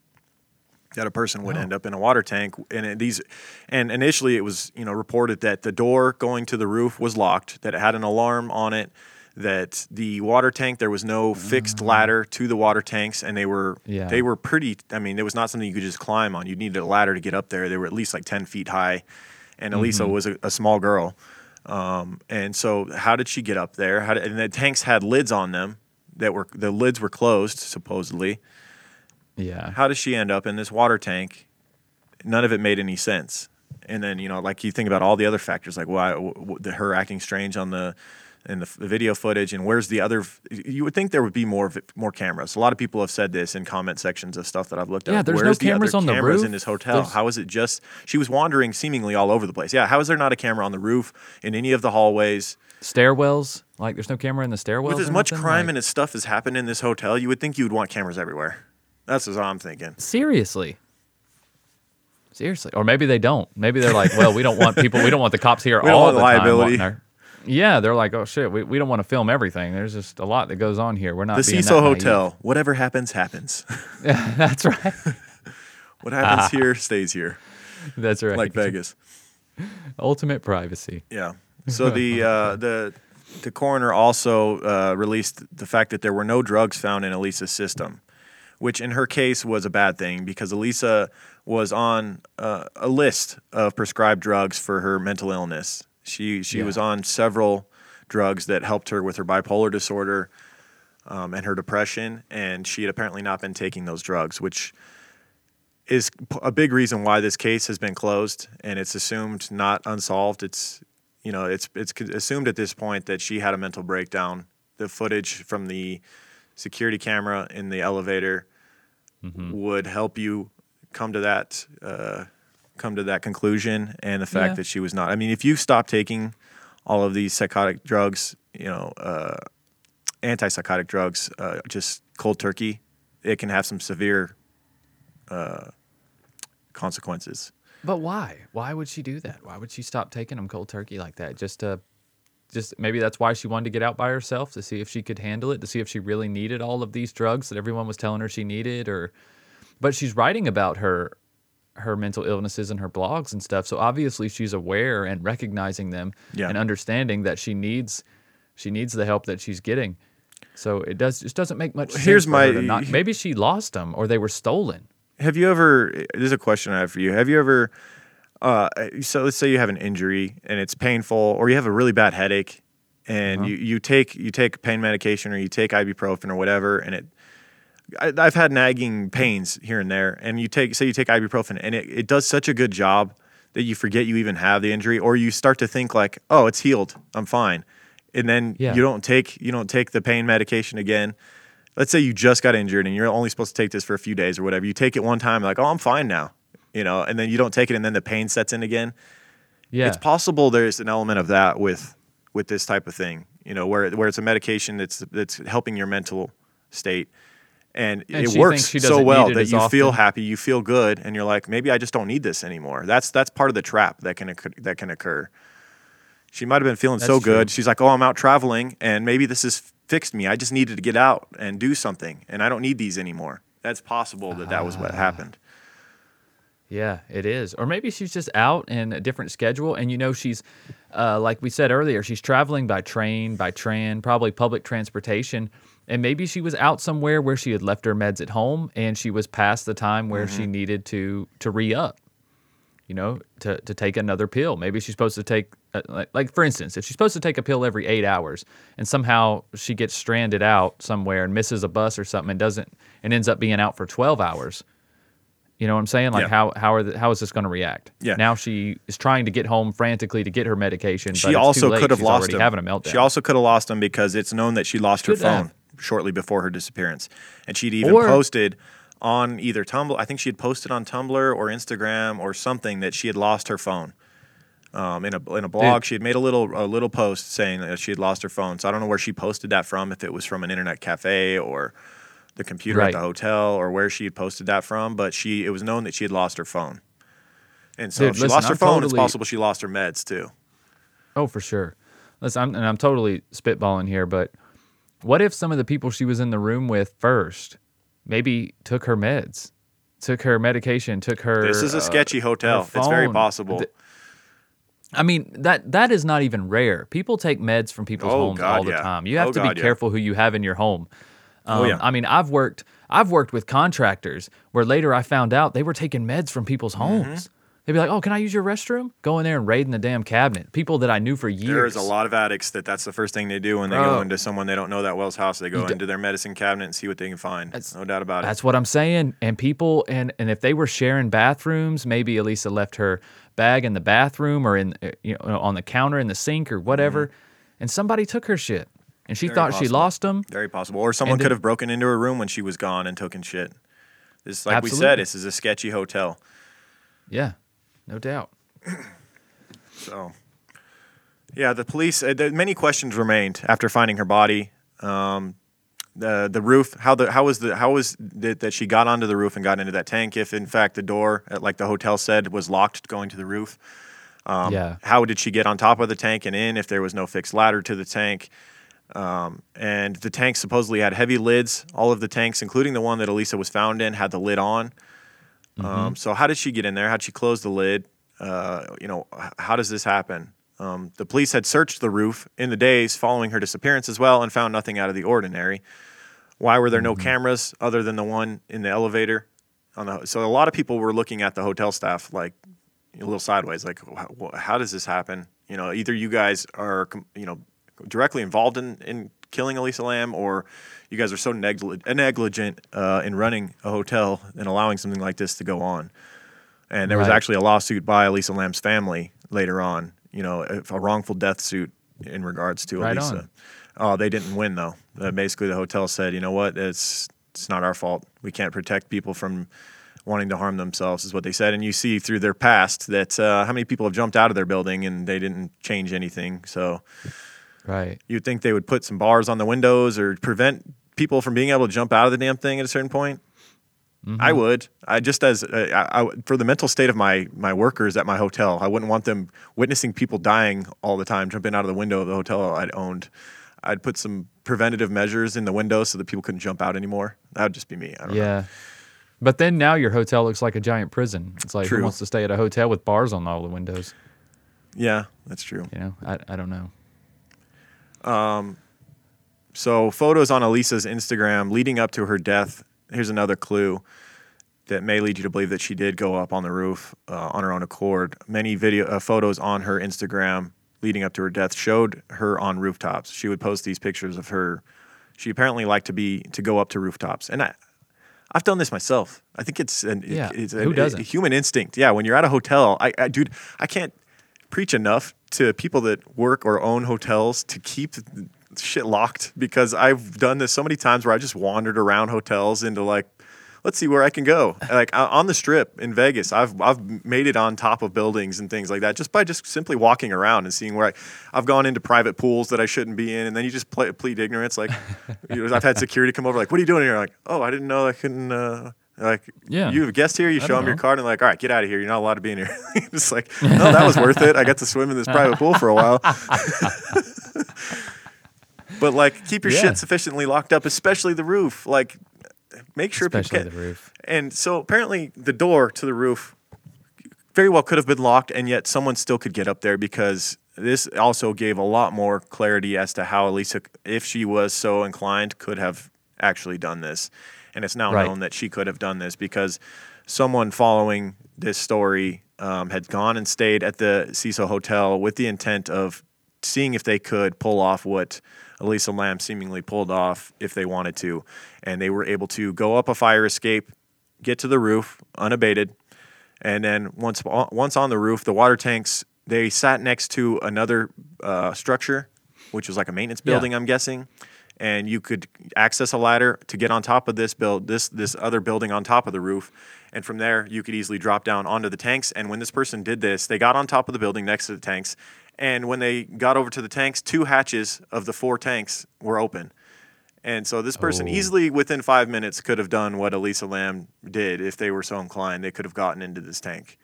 A: that a person would no. end up in a water tank. And these, and initially it was you know reported that the door going to the roof was locked, that it had an alarm on it, that the water tank there was no fixed mm. ladder to the water tanks, and they were yeah. they were pretty. I mean, it was not something you could just climb on. You needed a ladder to get up there. They were at least like ten feet high, and Elisa mm-hmm. was a, a, small girl. Um, and so, how did she get up there? How did, and the tanks had lids on them that were the lids were closed supposedly. Yeah. How does she end up in this water tank? None of it made any sense. And then you know, like you think about all the other factors, like why w- w- the, her acting strange on the in the video footage, and where's the other? F- you would think there would be more more cameras. A lot of people have said this in comment sections of stuff that I've looked at. Yeah, there's where's no cameras the on the cameras roof? in this hotel. There's... How is it just? She was wandering seemingly all over the place. Yeah, how is there not a camera on the roof in any of the hallways?
B: Stairwells, like there's no camera in the stairwells.
A: With as much crime like... and as stuff as happened in this hotel, you would think you would want cameras everywhere. That's what I'm thinking.
B: Seriously. Seriously. Or maybe they don't. Maybe they're like, well, we don't want people, we don't want the cops here [LAUGHS] we all the, liability. time. Yeah, they're like, oh shit, we, we don't want to film everything. There's just a lot that goes on here. We're not the Cecil Hotel.
A: Whatever happens, happens. yeah, [LAUGHS] [LAUGHS]
B: that's right. what
A: happens ah. here stays here.
B: That's right.
A: Like Vegas.
B: Ultimate privacy.
A: Yeah. So the uh, the the coroner also uh, released the fact that there were no drugs found in Elisa's system which in her case was a bad thing because Elisa was on uh, a list of prescribed drugs for her mental illness. She she yeah. was on several drugs that helped her with her bipolar disorder um, and her depression, and she had apparently not been taking those drugs, which is a big reason why this case has been closed and it's assumed not unsolved. It's you know it's it's assumed at this point that she had a mental breakdown. The footage from the security camera in the elevator mm-hmm. would help you come to that uh, come to that conclusion and the fact yeah. that she was not. I mean, if you stop taking all of these psychotic drugs, you know, uh, antipsychotic drugs, uh, just cold turkey, it can have some severe uh, consequences.
B: But why? Why would she do that? Why would she stop taking them cold turkey like that? Just to just maybe that's why she wanted to get out by herself to see if she could handle it, to see if she really needed all of these drugs that everyone was telling her she needed or but she's writing about her her mental illnesses and her blogs and stuff. So obviously she's aware and recognizing them yeah. and understanding that she needs she needs the help that she's getting. So it does just doesn't make much Here's sense. my not, maybe she lost them or they were stolen.
A: Have you ever? This is a question I have for you. Have you ever uh, eh, so let's say you have an injury and it's painful, or you have a really bad headache, and uh-huh. you, you take you take pain medication or you take ibuprofen or whatever, and it. I, I've had nagging pains here and there, and you take say you take ibuprofen, and it, it does such a good job that you forget you even have the injury, or you start to think like, oh, it's healed, I'm fine, and then yeah. you don't take you don't take the pain medication again let's say you just got injured and you're only supposed to take this for a few days or whatever. You take it one time, like, oh, I'm fine now you know, and then you don't take it and then the pain sets in again. Yeah. It's possible there's an element of that with with this type of thing, you know, where where it's a medication that's that's helping your mental state. And, and it works so well that you often. feel happy, you feel good, and you're like, maybe I just don't need this anymore. That's that's part of the trap that can occur, that can occur. She might have been feeling that's so good. True. She's like, oh, I'm out traveling, and maybe this has fixed me. I just needed to get out and do something, and I don't need these anymore. That's possible that uh, that was what happened.
B: Yeah, it is. Or maybe she's just out in a different schedule. And you know, she's, uh, like we said earlier, she's traveling by train, by tran, probably public transportation. And maybe she was out somewhere where she had left her meds at home and she was past the time where mm-hmm. she needed to to re up, you know, to, to take another pill. Maybe she's supposed to take, uh, like, like, for instance, if she's supposed to take a pill every eight hours and somehow she gets stranded out somewhere and misses a bus or something and doesn't, and ends up being out for 12 hours you know what I'm saying? Like yeah. how how are the, how is this going to react? Yeah. Now she is trying to get home frantically to get her medication. She also could have lost him. Having a meltdown.
A: She also could have lost him because it's known that she lost she her phone have. shortly before her disappearance, and she'd even or, posted on either Tumblr. I think she had posted on Tumblr or Instagram or something that she had lost her phone. Um, in a in a blog, Dude. she had made a little a little post saying that she had lost her phone. So I don't know where she posted that from. If it was from an internet cafe or the computer right. at the hotel or where she had posted that from, but she it was known that she had lost her phone. And so Dude, if she listen, lost her I'm phone, totally... it's possible she lost her meds too.
B: Oh, for sure. Listen, I'm, and I'm totally spitballing here, but what if some of the people she was in the room with first maybe took her meds, took her medication, took her.
A: This is a uh, sketchy hotel. It's very possible.
B: I mean that that is not even rare. People take meds from people's oh, homes God, all the yeah. time. You have oh, to be careful yeah. who you have in your home Oh, um, oh, yeah. I mean, I've worked I've worked with contractors where later I found out they were taking meds from people's mm-hmm. homes. Mm-hmm. They'd be like, "Oh, can I use your restroom?" Go in there and raiding the damn cabinet. People that I knew for years. There's
A: a lot of addicts that that's the first thing they do when they Bro. go into someone they don't know that well's house. They go into their medicine cabinet and see what they can find. That's, no doubt about it.
B: That's what I'm saying. And people, and and if they were sharing bathrooms, maybe Elisa left her bag in the bathroom or in eh, you know on the counter in the sink or whatever, mm-hmm. and somebody took her shit and she Very thought possible. she lost them.
A: Very possible. Or someone could have broken into her room when she was gone and taken shit. This, like we said, this is a sketchy hotel.
B: Yeah, no doubt. [CLEARS THROAT]
A: So, yeah, the police. Uh, there, many questions remained after finding her body. Um, the the roof. How the how was the how was that that she got onto the roof and got into that tank? If in fact the door, like the hotel said, was locked going to the roof. Um, Yeah. How did she get on top of the tank and in? If there was no fixed ladder to the tank. Um, and the tanks supposedly had heavy lids. All of the tanks, including the one that Elisa was found in, had the lid on. Um, mm-hmm. Um, so how did she get in there? How'd she close the lid? Uh, you know, how does this happen? Um, the police had searched the roof in the days following her disappearance as well and found nothing out of the ordinary. Why were there no mm-hmm. cameras other than the one in the elevator? On the so a lot of people were looking at the hotel staff like a little sideways, like how does this happen? You know, either you guys are you know directly involved in, in killing Elisa Lam, or you guys are so negligent uh, in running a hotel and allowing something like this to go on. And there right. was actually a lawsuit by Elisa Lam's family later on, you know, a wrongful death suit in regards to right Elisa. Uh, they didn't win though. Uh, basically, the hotel said, you know what, it's it's not our fault. We can't protect people from wanting to harm themselves is what they said and you see through their past that uh, how many people have jumped out of their building and they didn't change anything so
B: Right.
A: You'd think they would put some bars on the windows or prevent people from being able to jump out of the damn thing at a certain point. Mm-hmm. I would. I just as uh, I, I, for the mental state of my my workers at my hotel, I wouldn't want them witnessing people dying all the time, jumping out of the window of the hotel I'd owned. I'd put some preventative measures in the window so that people couldn't jump out anymore. That would just be me. yeah. Know.
B: But then now your hotel looks like a giant prison. It's like true. who wants to stay at a hotel with bars on all the windows?
A: Yeah, that's true.
B: You know, I, I don't know.
A: Um, so photos on Elisa's Instagram leading up to her death. Here's another clue that may lead you to believe that she did go up on the roof uh, on her own accord. Many video uh, photos on her Instagram leading up to her death showed her on rooftops. She would post these pictures of her. She apparently liked to be to go up to rooftops, and I, I've done this myself. I think it's an, yeah. It, it's
B: Who doesn't?
A: A, a human instinct. Yeah, when you're at a hotel, I, I dude, I can't preach enough to people that work or own hotels to keep shit locked because I've done this so many times where I just wandered around hotels into like let's see where I can go. [LAUGHS] Like on the strip in Vegas, I've I've made it on top of buildings and things like that just by just simply walking around and seeing where I, I've gone into private pools that I shouldn't be in, and then you just play, plead ignorance. Like [LAUGHS] you know, I've had security come over, like, "What are you doing here?" I'm like, "Oh, I didn't know I couldn't." Uh, like,
B: yeah.
A: you have a guest here, you I show them know. your card, and like, all right, get out of here. You're not allowed to be in here. it's [LAUGHS] like, [LAUGHS] no, that was worth it. I got to swim in this private pool for a while. [LAUGHS] but like, keep your yeah. shit sufficiently locked up, especially the roof. Like, make sure
B: especially people can. the roof.
A: And so apparently, the door to the roof very well could have been locked, and yet someone still could get up there because this also gave a lot more clarity as to how Elisa, if she was so inclined, could have actually done this and it's now right. known that she could have done this because someone following this story um, had gone and stayed at the Cecil Hotel with the intent of seeing if they could pull off what Elisa Lam seemingly pulled off if they wanted to. And they were able to go up a fire escape, get to the roof unabated. And then once once on the roof, the water tanks they sat next to another uh, structure, which was like a maintenance building, yeah. I'm guessing and you could access a ladder to get on top of this build this this other building on top of the roof and from there you could easily drop down onto the tanks and when this person did this they got on top of the building next to the tanks and when they got over to the tanks two hatches of the four tanks were open and so this person oh. easily within five minutes could have done what Elisa Lam did if they were so inclined. They could have gotten into this tank.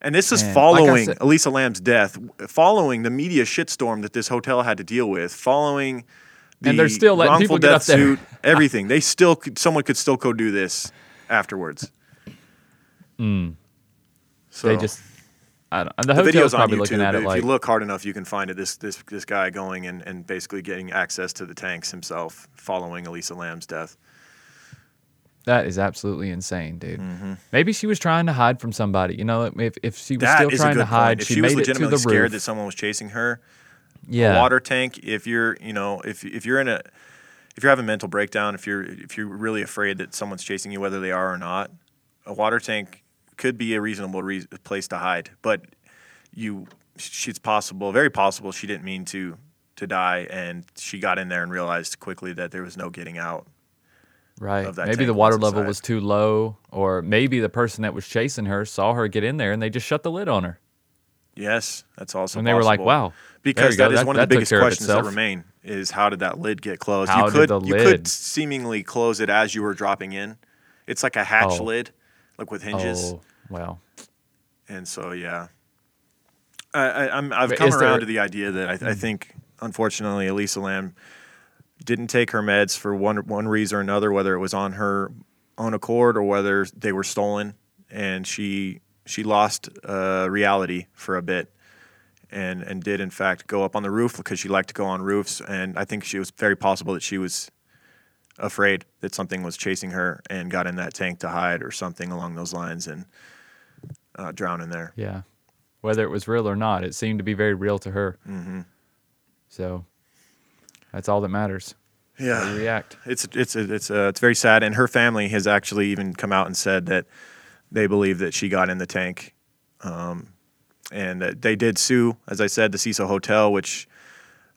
A: And this is following like Elisa Lam's death, following the media shitstorm that this hotel had to deal with, following
B: the and they're still letting people get up there. Suit,
A: [LAUGHS] everything. they still could, someone could still go do this afterwards.
B: Mm.
A: So they just
B: I don't. And the, the on probably YouTube, looking at it if like,
A: you look hard enough, you can find it. This this this guy going and, and basically getting access to the tanks himself, following Elisa Lam's death.
B: That is absolutely insane, dude. Mm-hmm. Maybe she was trying to hide from somebody. You know, if, if she was that still trying to hide, if she, she was legitimately scared
A: that someone was chasing her,
B: yeah.
A: a water tank if you're you know if if you're in a if you're having a mental breakdown if you're if you're really afraid that someone's chasing you whether they are or not a water tank could be a reasonable re- place to hide but you she's possible very possible she didn't mean to to die and she got in there and realized quickly that there was no getting out
B: right maybe the water level was too low or maybe the person that was chasing her saw her get in there and they just shut the lid on her
A: Yes, that's also. And they were like,
B: "Wow,"
A: because that go. is that, one that of the biggest questions that remain: is how did that lid get closed?
B: How you could
A: you
B: lid... could
A: seemingly close it as you were dropping in. It's like a hatch oh. lid, like with hinges. Oh,
B: wow.
A: And so yeah, I, I, have come around there... to the idea that I, I mm. think, unfortunately, Elisa Lam didn't take her meds for one one reason or another, whether it was on her own accord or whether they were stolen, and she she lost uh, reality for a bit and and did in fact go up on the roof because she liked to go on roofs and I think she was very possible that she was afraid that something was chasing her and got in that tank to hide or something along those lines and uh, drown in there.
B: Yeah, whether it was real or not, it seemed to be very real to her.
A: Mm-hmm.
B: So that's all that matters.
A: Yeah,
B: react.
A: It's it's it's uh, it's very sad, and her family has actually even come out and said that they believe that she got in the tank. Um, and that they did sue, as I said, the Cecil Hotel, which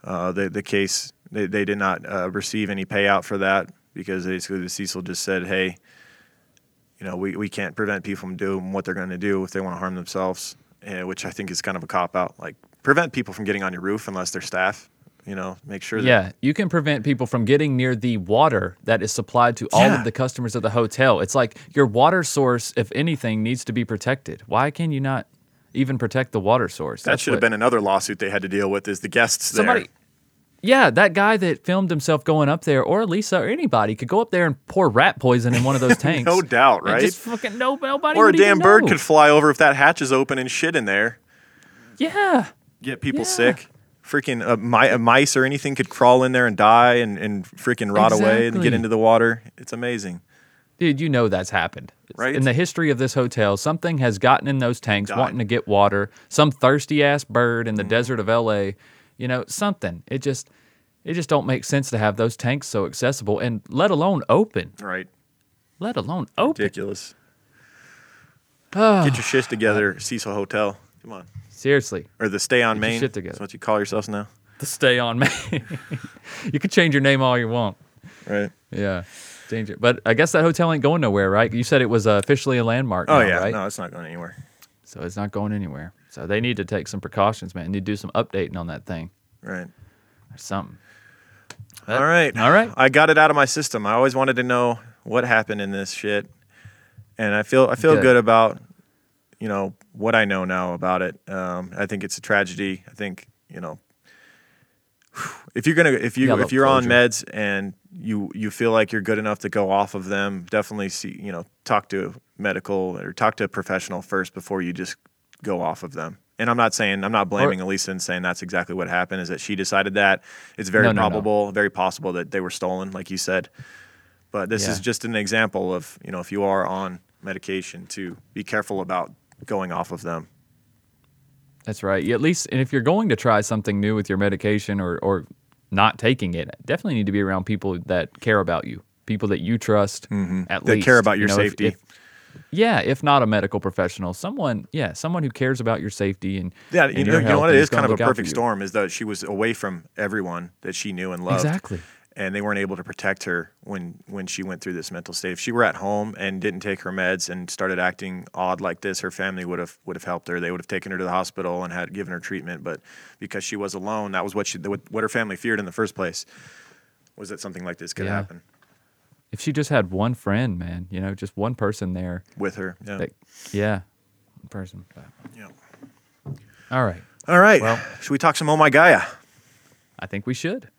A: uh, the, the case, they, they did not uh, receive any payout for that because basically the Cecil just said, hey, you know, we, we can't prevent people from doing what they're going to do if they want to harm themselves, which I think is kind of a cop out. Like, prevent people from getting on your roof unless they're staff you know, make sure
B: that. Yeah, you can prevent people from getting near the water that is supplied to all yeah. of the customers of the hotel. It's like your water source, if anything, needs to be protected. Why can you not even protect the water source?
A: That That's should what, have been another lawsuit they had to deal with is the guests somebody, there.
B: Yeah, that guy that filmed himself going up there, or Lisa, or anybody, could go up there and pour rat poison in one of those [LAUGHS] tanks. no
A: doubt, right? Just
B: fucking no, nobody. Or a damn bird know.
A: could fly over if that hatch is open and shit in there.
B: Yeah.
A: Get people yeah. sick freaking uh, a, mice or anything could crawl in there and die and, and freaking rot exactly. away and get into the water. It's amazing.
B: Dude, you know that's happened. Right? In the history of this hotel, something has gotten in those tanks Died. wanting to get water. Some thirsty ass bird in the mm. desert of LA, you know, something. It just it just don't make sense to have those tanks so accessible and let alone open.
A: Right.
B: Let alone
A: open. Ridiculous. Oh. Get your shit together, Cecil Hotel. Come on.
B: Seriously.
A: Or the Stay on Main. Shit together. That's what you call yourselves now.
B: The Stay on Main. [LAUGHS] you can change your name all you want.
A: Right.
B: Yeah. Change it. But I guess that hotel ain't going nowhere, right? You said it was uh, officially a landmark. Oh now, yeah. Right? No,
A: it's not going anywhere.
B: So it's not going anywhere. So they need to take some precautions, man. They need to do some updating on that thing.
A: Right. Or
B: something. But,
A: all right.
B: All right.
A: I got it out of my system. I always wanted to know what happened in this shit. And I feel I feel good, good about you know what I know now about it. Um, I think it's a tragedy. I think you know [SIGHS] if you're gonna if you if you're on meds and you you feel like you're good enough to go off of them, definitely see you know talk to medical or talk to a professional first before you just go off of them. And I'm not saying I'm not blaming or, Elisa and saying that's exactly what happened. Is that she decided that it's very no, probable, no, no. very possible that they were stolen, like you said. But this yeah. is just an example of you know if you are on medication to be careful about going off of them.
B: That's right. You at least, and if you're going to try something new with your medication or, or not taking it, definitely need to be around people that care about you, people that you trust, mm-hmm. at that least.
A: care about your you know, safety. If, if,
B: yeah, if not a medical professional, someone, yeah, someone who cares about your safety and
A: yeah, you, know, you know, what it is kind of a perfect storm is that she was away from everyone that she knew and loved. Exactly and they weren't able to protect her when when she went through this mental state. If she were at home and didn't take her meds and started acting odd like this, her family would have would have helped her. They would have taken her to the hospital and had given her treatment. But because she was alone, that was what she what her family feared in the first place was that something like this could yeah. happen.
B: If she just had one friend, man, you know, just one person there
A: with her, yeah, that,
B: yeah, person.
A: But. Yeah.
B: All right.
A: All right. Well, should we talk some Oh My Gaia?
B: I think we should.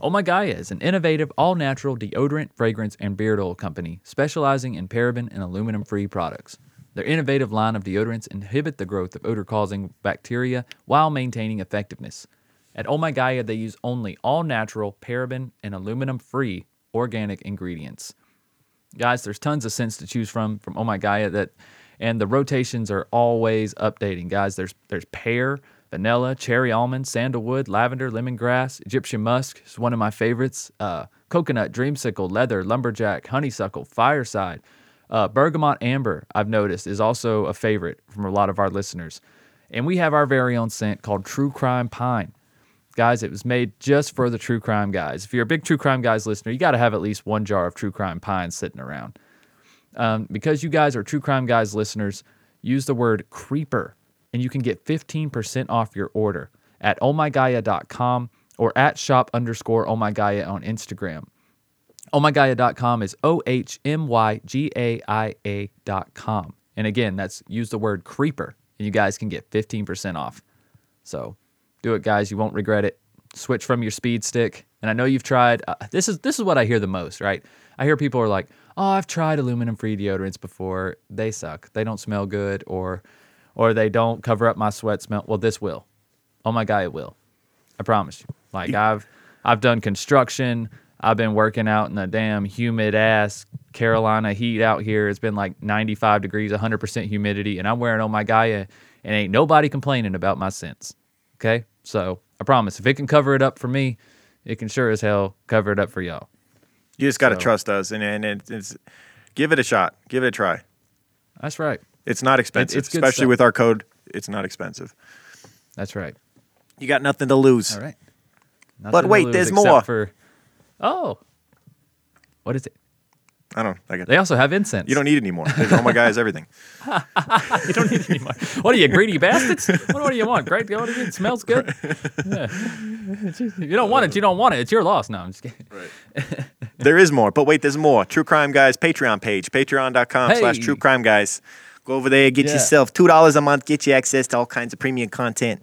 B: Oh My Gaia is an innovative, all natural deodorant, fragrance, and beard oil company specializing in paraben and aluminum free products. Their innovative line of deodorants inhibit the growth of odor causing bacteria while maintaining effectiveness. At Oh My Gaia, they use only all natural, paraben, and aluminum free organic ingredients. Guys, there's tons of scents to choose from from Oh My Gaia that and the rotations are always updating. Guys, there's there's pear, vanilla, cherry almond, sandalwood, lavender, lemongrass, Egyptian musk is one of my favorites. Uh, coconut, dreamsicle, leather, lumberjack, honeysuckle, fireside, uh, bergamot amber. I've noticed is also a favorite from a lot of our listeners, and we have our very own scent called True Crime Pine. Guys, it was made just for the true crime guys. If you're a big true crime guys listener, you got to have at least one jar of true crime pine sitting around. Um, because you guys are true crime guys listeners, use the word creeper and you can get 15% off your order at ohmygaia.com oh or at shop underscore ohmygaia oh on Instagram. OhMyGaia.com oh is O H M Y G A I A.com. And again, that's use the word creeper, and you guys can get 15% off. So do it, guys. You won't regret it. Switch from your speed stick. And I know you've tried. Uh, this is this is what I hear the most, right? I hear people are like, "Oh, I've tried aluminum-free deodorants before. They suck. They don't smell good." Or or they don't cover up my sweat smell. Well, this will. Oh my God, it will. I promise you. Like I've I've done construction. I've been working out in the damn humid ass Carolina heat out here. It's been like 95 degrees, 100% humidity, and I'm wearing Oh My Gaia, and ain't nobody complaining about my sense. Okay? So I promise, if it can cover it up for me, it can sure as hell cover it up for y'all.
A: You just got to so, trust us and, and it's, it's, give it a shot, give it a try.
B: That's right.
A: It's not expensive, it's, it's especially stuff. with our code. It's not expensive.
B: That's right.
A: You got nothing to lose.
B: All right.
A: Nothing but wait, there's more. For,
B: oh, what is
A: it? I don't. I
B: they also have incense.
A: You don't need any more. oh my god, is everything. [LAUGHS]
B: you don't need any more. What are you greedy bastards? What, what do you want? Great, what is it? it smells good. Yeah. you don't want it. You don't want it. It's your loss. No, I'm just
A: kidding. Right. there is more, but wait, there's more. True Crime Guys Patreon page, patreon.com/slash True Crime Guys. Go over there, get yeah. yourself two dollars a month, get you access to all kinds of premium content.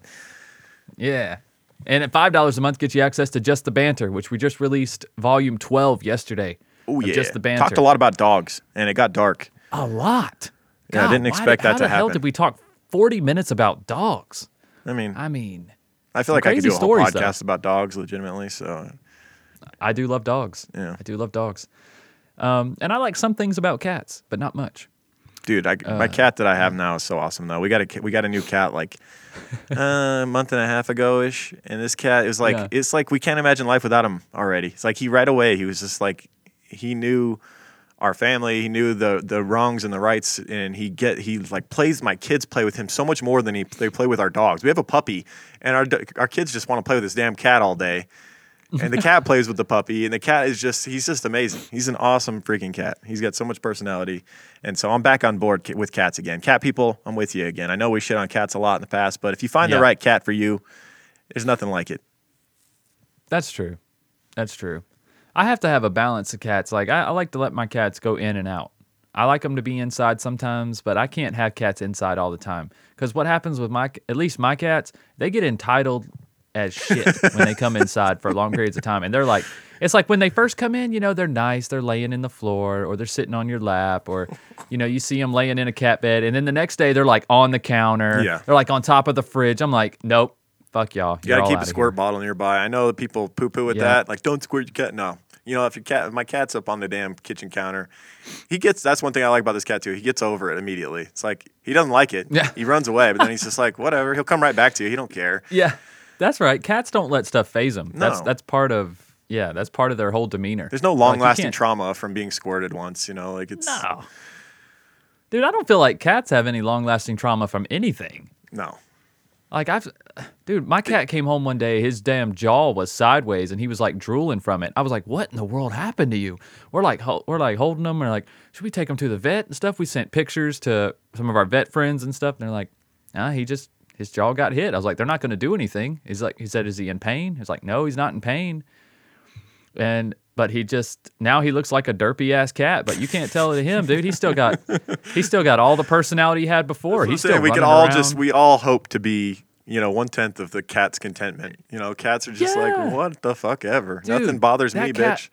B: Yeah. And at five dollars a month, get you access to Just the Banter, which we just released volume twelve yesterday.
A: Oh yeah, Just the Banter. Talked a lot about dogs, and it got dark.
B: A lot. God, yeah, I didn't expect did, that to happen. How the hell did we talk forty minutes about dogs?
A: I mean,
B: I mean,
A: I feel like I could do a whole stories, podcast though. about dogs, legitimately. So,
B: I do love dogs.
A: Yeah, I
B: do love dogs. Um, and I like some things about cats, but not much
A: dude, I, uh, my cat that I have now is so awesome. Though we got a we got a new cat like [LAUGHS] uh, a month and a half ago ish, and this cat is like yeah. it's like we can't imagine life without him already. It's like he right away he was just like he knew our family. He knew the the wrongs and the rights, and he get he like plays. My kids play with him so much more than he they play with our dogs. We have a puppy, and our our kids just want to play with this damn cat all day and the cat plays with the puppy and the cat is just he's just amazing he's an awesome freaking cat he's got so much personality and so i'm back on board with cats again cat people i'm with you again i know we shit on cats a lot in the past but if you find yeah. the right cat for you there's nothing like it
B: that's true that's true i have to have a balance of cats like I, I like to let my cats go in and out I like them to be inside sometimes, but I can't have cats inside all the time. Because what happens with my, at least my cats, they get entitled as shit when they come inside for long periods of time. And they're like, it's like when they first come in, you know, they're nice. They're laying in the floor or they're sitting on your lap or, you know, you see them laying in a cat bed. And then the next day they're like on the counter. Yeah. They're like on top of the fridge. I'm like, nope, fuck y'all.
A: You you got to keep a squirt here. bottle nearby. I know people poo poo with yeah. that. Like, don't squirt your cat. No. You know, if your cat, my cat's up on the damn kitchen counter, he gets. That's one thing I like about this cat too. He gets over it immediately. It's like he doesn't like it.
B: Yeah.
A: He runs away, but then he's just like, whatever. He'll come right back to you. He don't care.
B: Yeah. That's right. Cats don't let stuff phase them. No. That's that's part of yeah. That's part of their whole demeanor.
A: There's no long lasting like, trauma from being squirted once. You know, like it's
B: no. Dude, I don't feel like cats have any long lasting trauma from anything.
A: No.
B: Like I've, dude, my cat came home one day. His damn jaw was sideways, and he was like drooling from it. I was like, "What in the world happened to you?" We're like, we're like holding him. We're like, "Should we take him to the vet and stuff?" We sent pictures to some of our vet friends and stuff. And they're like, "Ah, he just his jaw got hit. I was like, they're not going to do anything. He's like, he said, is he in pain? He's like, no, he's not in pain. And but he just now he looks like a derpy ass cat. But you can't tell it to him, dude. He's still got he's still got all the personality he had before. He's still
A: we
B: can
A: all around. just we all hope to be you know one tenth of the cat's contentment. You know, cats are just yeah. like what the fuck ever. Dude, Nothing bothers me, cat, bitch.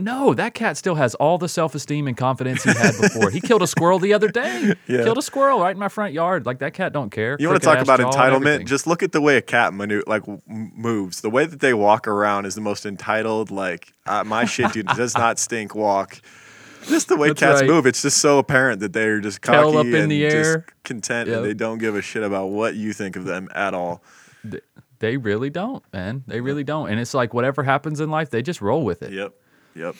B: No, that cat still has all the self esteem and confidence he had before. he killed a squirrel the other day. [LAUGHS] Yeah. Killed a squirrel right in my front yard. Like that cat don't care.
A: You want to talk about entitlement? Just look at the way a cat manu- like moves. The way that they walk around is the most entitled. Like uh, my shit, dude, does not stink. Walk. Just the way That's cats right. move, it's just so apparent that they're just cocky Tail up in and the air. just content, yep. and they don't give a shit about what you think of them at all.
B: They really don't, man. They really don't. And it's like whatever happens in life, they just roll with it.
A: Yep. Yep.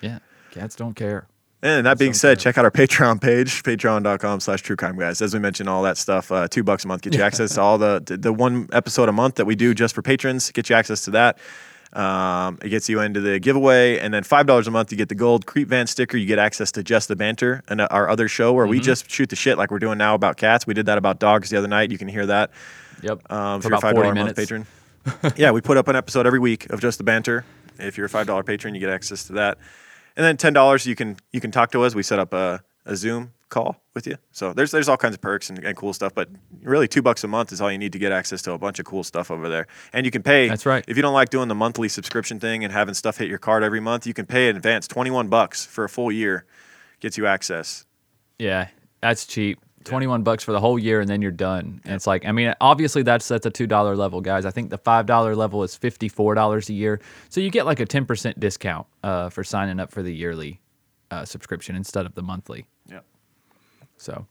B: Yeah. Cats don't care.
A: And that being said, check out our Patreon page, [LAUGHS] patreon.com slash true crime guys. As we mentioned, all that stuff, uh, two bucks a month gets you access to all the, the one episode a month that we do just for patrons, get you access to that. Um, it gets you into the giveaway, and then five dollars a month you get the gold Creep Van sticker. You get access to just the banter and uh, our other show where mm-hmm. we just shoot the shit like we're doing now about cats. We did that about dogs the other night. You can hear that.
B: Yep.
A: Um, for about five dollars a month patron. [LAUGHS] yeah, we put up an episode every week of just the banter if you're a five dollar patron, you get access to that. And then ten dollars, you can you can talk to us. We set up a, a Zoom call with you. So there's there's all kinds of perks and, and, cool stuff. But really, two bucks a month is all you need to get access to a bunch of cool stuff over there. And you can pay.
B: That's right.
A: If you don't like doing the monthly subscription thing and having stuff hit your card every month, you can pay in advance. Twenty one bucks for a full year gets you access.
B: Yeah, that's cheap. 21 bucks for the whole year and then you're done. And it's like, I mean, obviously that's that's a $2 level, guys. I think the $5 level is $54 a year. So you get like a 10% discount uh, for signing up for the yearly uh, subscription instead of the monthly.
A: Yeah.
B: So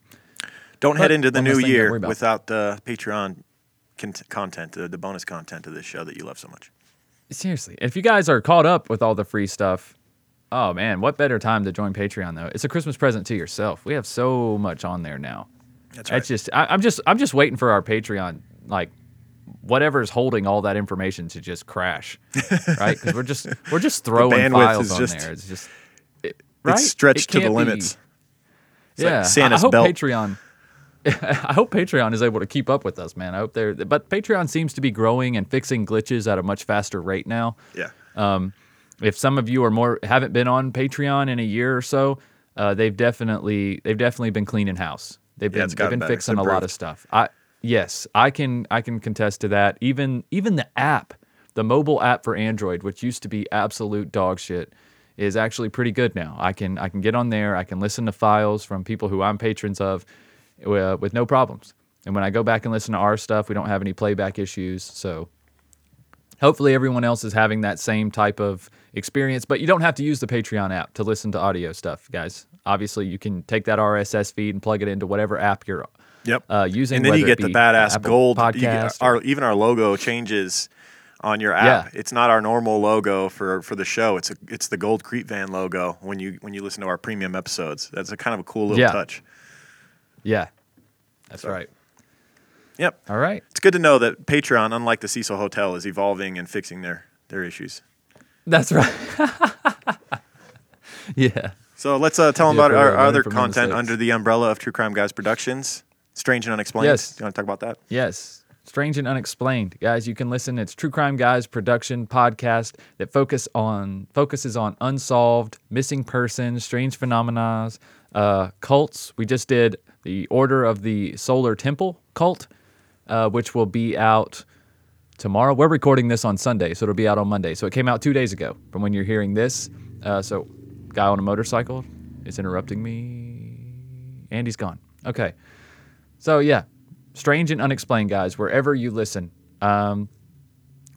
A: don't head into the new year without the Patreon con- content, the, the bonus content of this show that you love so much.
B: Seriously, if you guys are caught up with all the free stuff, Oh man, what better time to join Patreon though? It's a Christmas present to yourself. We have so much on there now. That's right. It's just I, am just I'm just waiting for our Patreon like whatever's holding all that information to just crash, [LAUGHS] right? Because we're just we're just throwing files on just, there. It's just
A: it, right? it's stretched it to the limits.
B: yeah, like Santa's I, I hope belt. Patreon. [LAUGHS] I hope Patreon is able to keep up with us, man. I hope they're, but Patreon seems to be growing and fixing glitches at a much faster rate now.
A: Yeah.
B: Um, if some of you are more haven't been on Patreon in a year or so, uh, they've definitely they've definitely been cleaning house. They've been yeah, they've been fixing a lot of stuff. I yes, I can I can contest to that. Even even the app, the mobile app for Android, which used to be absolute dog shit, is actually pretty good now. I can I can get on there. I can listen to files from people who I'm patrons of, uh, with no problems. And when I go back and listen to our stuff, we don't have any playback issues. So hopefully everyone else is having that same type of experience. But you don't have to use the Patreon app to listen to audio stuff, guys. Obviously, you can take that RSS feed and plug it into whatever app you're
A: yep.
B: Uh, using.
A: And then you get the badass Apple gold podcast. our, even our logo changes on your app. Yeah. It's not our normal logo for for the show. It's a, it's the gold Creep van logo when you when you listen to our premium episodes. That's a kind of a cool little yeah. touch.
B: Yeah, that's so. right.
A: Yep.
B: All right.
A: It's good to know that Patreon, unlike the Cecil Hotel, is evolving and fixing their their issues.
B: That's right. [LAUGHS] yeah.
A: So let's uh, tell them about our, our other content under the umbrella of True Crime Guys Productions. Strange and Unexplained. Yes. you want to talk about that?
B: Yes. Strange and Unexplained. Guys, you can listen. It's True Crime Guys production podcast that focus on focuses on unsolved, missing persons, strange phenomena, uh, cults. We just did the Order of the Solar Temple cult, uh, which will be out tomorrow. We're recording this on Sunday, so it'll be out on Monday. So it came out two days ago from when you're hearing this. Uh, so, guy on a motorcycle is interrupting me. Andy's gone. Okay. So, yeah, strange and unexplained, guys, wherever you listen. Um,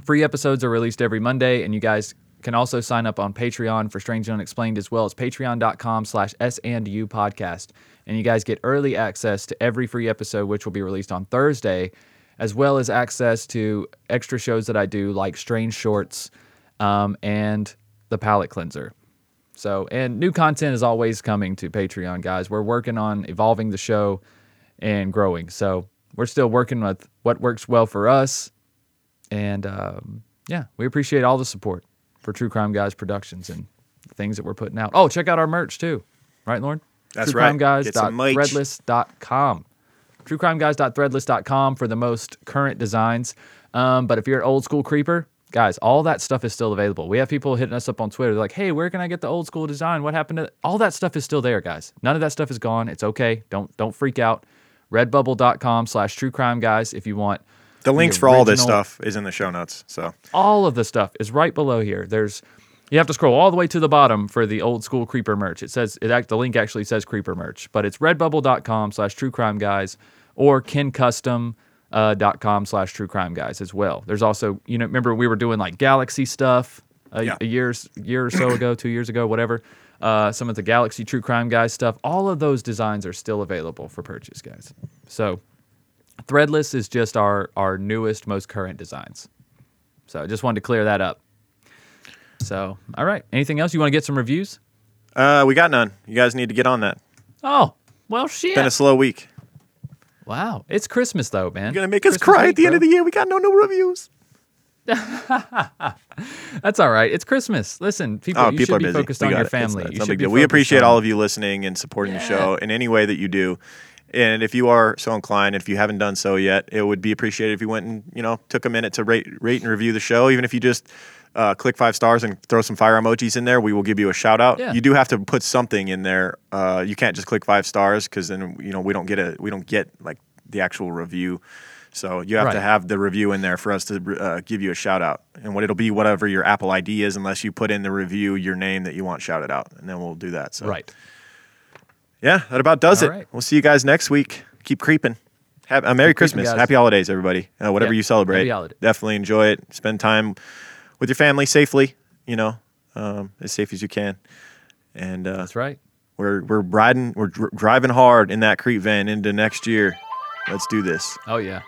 B: free episodes are released every Monday, and you guys can also sign up on Patreon for Strange and Unexplained as well as patreon.com slash S&U podcast. And you guys get early access to every free episode, which will be released on Thursday as well as access to extra shows that I do, like Strange Shorts um, and The Palette Cleanser. So, and new content is always coming to Patreon, guys. We're working on evolving the show and growing. So, we're still working with what works well for us. And um, yeah, we appreciate all the support for True Crime Guys Productions and things that we're putting out. Oh, check out our merch too. Right, Lauren?
A: That's True right. Crime Guys.
B: Threadless.com truecrimeguys.threadless.com for the most current designs. Um, but if you're an old school creeper, guys, all that stuff is still available. We have people hitting us up on Twitter like, "Hey, where can I get the old school design? What happened to th-? all that stuff? Is still there, guys. None of that stuff is gone. It's okay. Don't don't freak out. Redbubble.com/slash True Crime Guys if you want.
A: The links the for all this stuff is in the show notes. So
B: all of the stuff is right below here. There's you have to scroll all the way to the bottom for the old school creeper merch. It says it the link actually says creeper merch, but it's redbubble.com slash true crime guys or kencustom.com uh, slash true crime guys as well. There's also, you know, remember we were doing like galaxy stuff a, uh, yeah. a year, year or so [CLEARS THROAT] ago, two years ago, whatever. Uh, some of the galaxy true crime guys stuff. All of those designs are still available for purchase, guys. So threadless is just our, our newest, most current designs. So I just wanted to clear that up. So, all right. Anything else? You want to get some reviews?
A: Uh, we got none. You guys need to get on that.
B: Oh, well,
A: shit. Been a slow week.
B: Wow. It's Christmas, though, man.
A: You're going to make
B: Christmas us
A: cry week, at the bro. end of the year. We got no new reviews.
B: [LAUGHS] That's all right. It's Christmas. Listen, people, oh, you people should be busy. focused we on your it. family. It's, you should be
A: we appreciate on... all of you listening and supporting yeah. the show in any way that you do. And if you are so inclined, if you haven't done so yet, it would be appreciated if you went and you know took a minute to rate, rate and review the show, even if you just uh, click five stars and throw some fire emojis in there, we will give you a shout out. Yeah. You do have to put something in there. Uh, you can't just click five stars because then you know we don't get a we don't get like the actual review. So you have right. to have the review in there for us to uh, give you a shout out. And what it'll be, whatever your Apple ID is, unless you put in the review your name that you want shouted out, and then we'll do that. So
B: right.
A: Yeah, that about does All it. Right. We'll see you guys next week. Keep creeping. Have, uh, Merry Keep Christmas. Happy holidays, everybody. Uh, whatever yeah. you celebrate. Definitely enjoy it. Spend time with your family safely, you know, um, as safe as you can. And uh,
B: that's right.
A: We're we're riding, we're dr- driving hard in that Creep van into next year. Let's do this.
B: Oh yeah,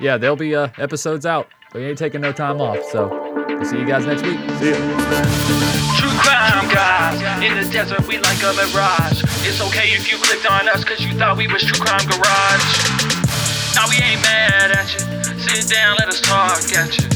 B: yeah. There'll be uh, episodes out. We ain't taking no time off. So we'll see you guys next
A: week.
B: See
A: you crime guys In the desert we like a mirage It's okay if you clicked on us Cause you thought we was true crime garage Now we ain't mad at you Sit down let us talk at you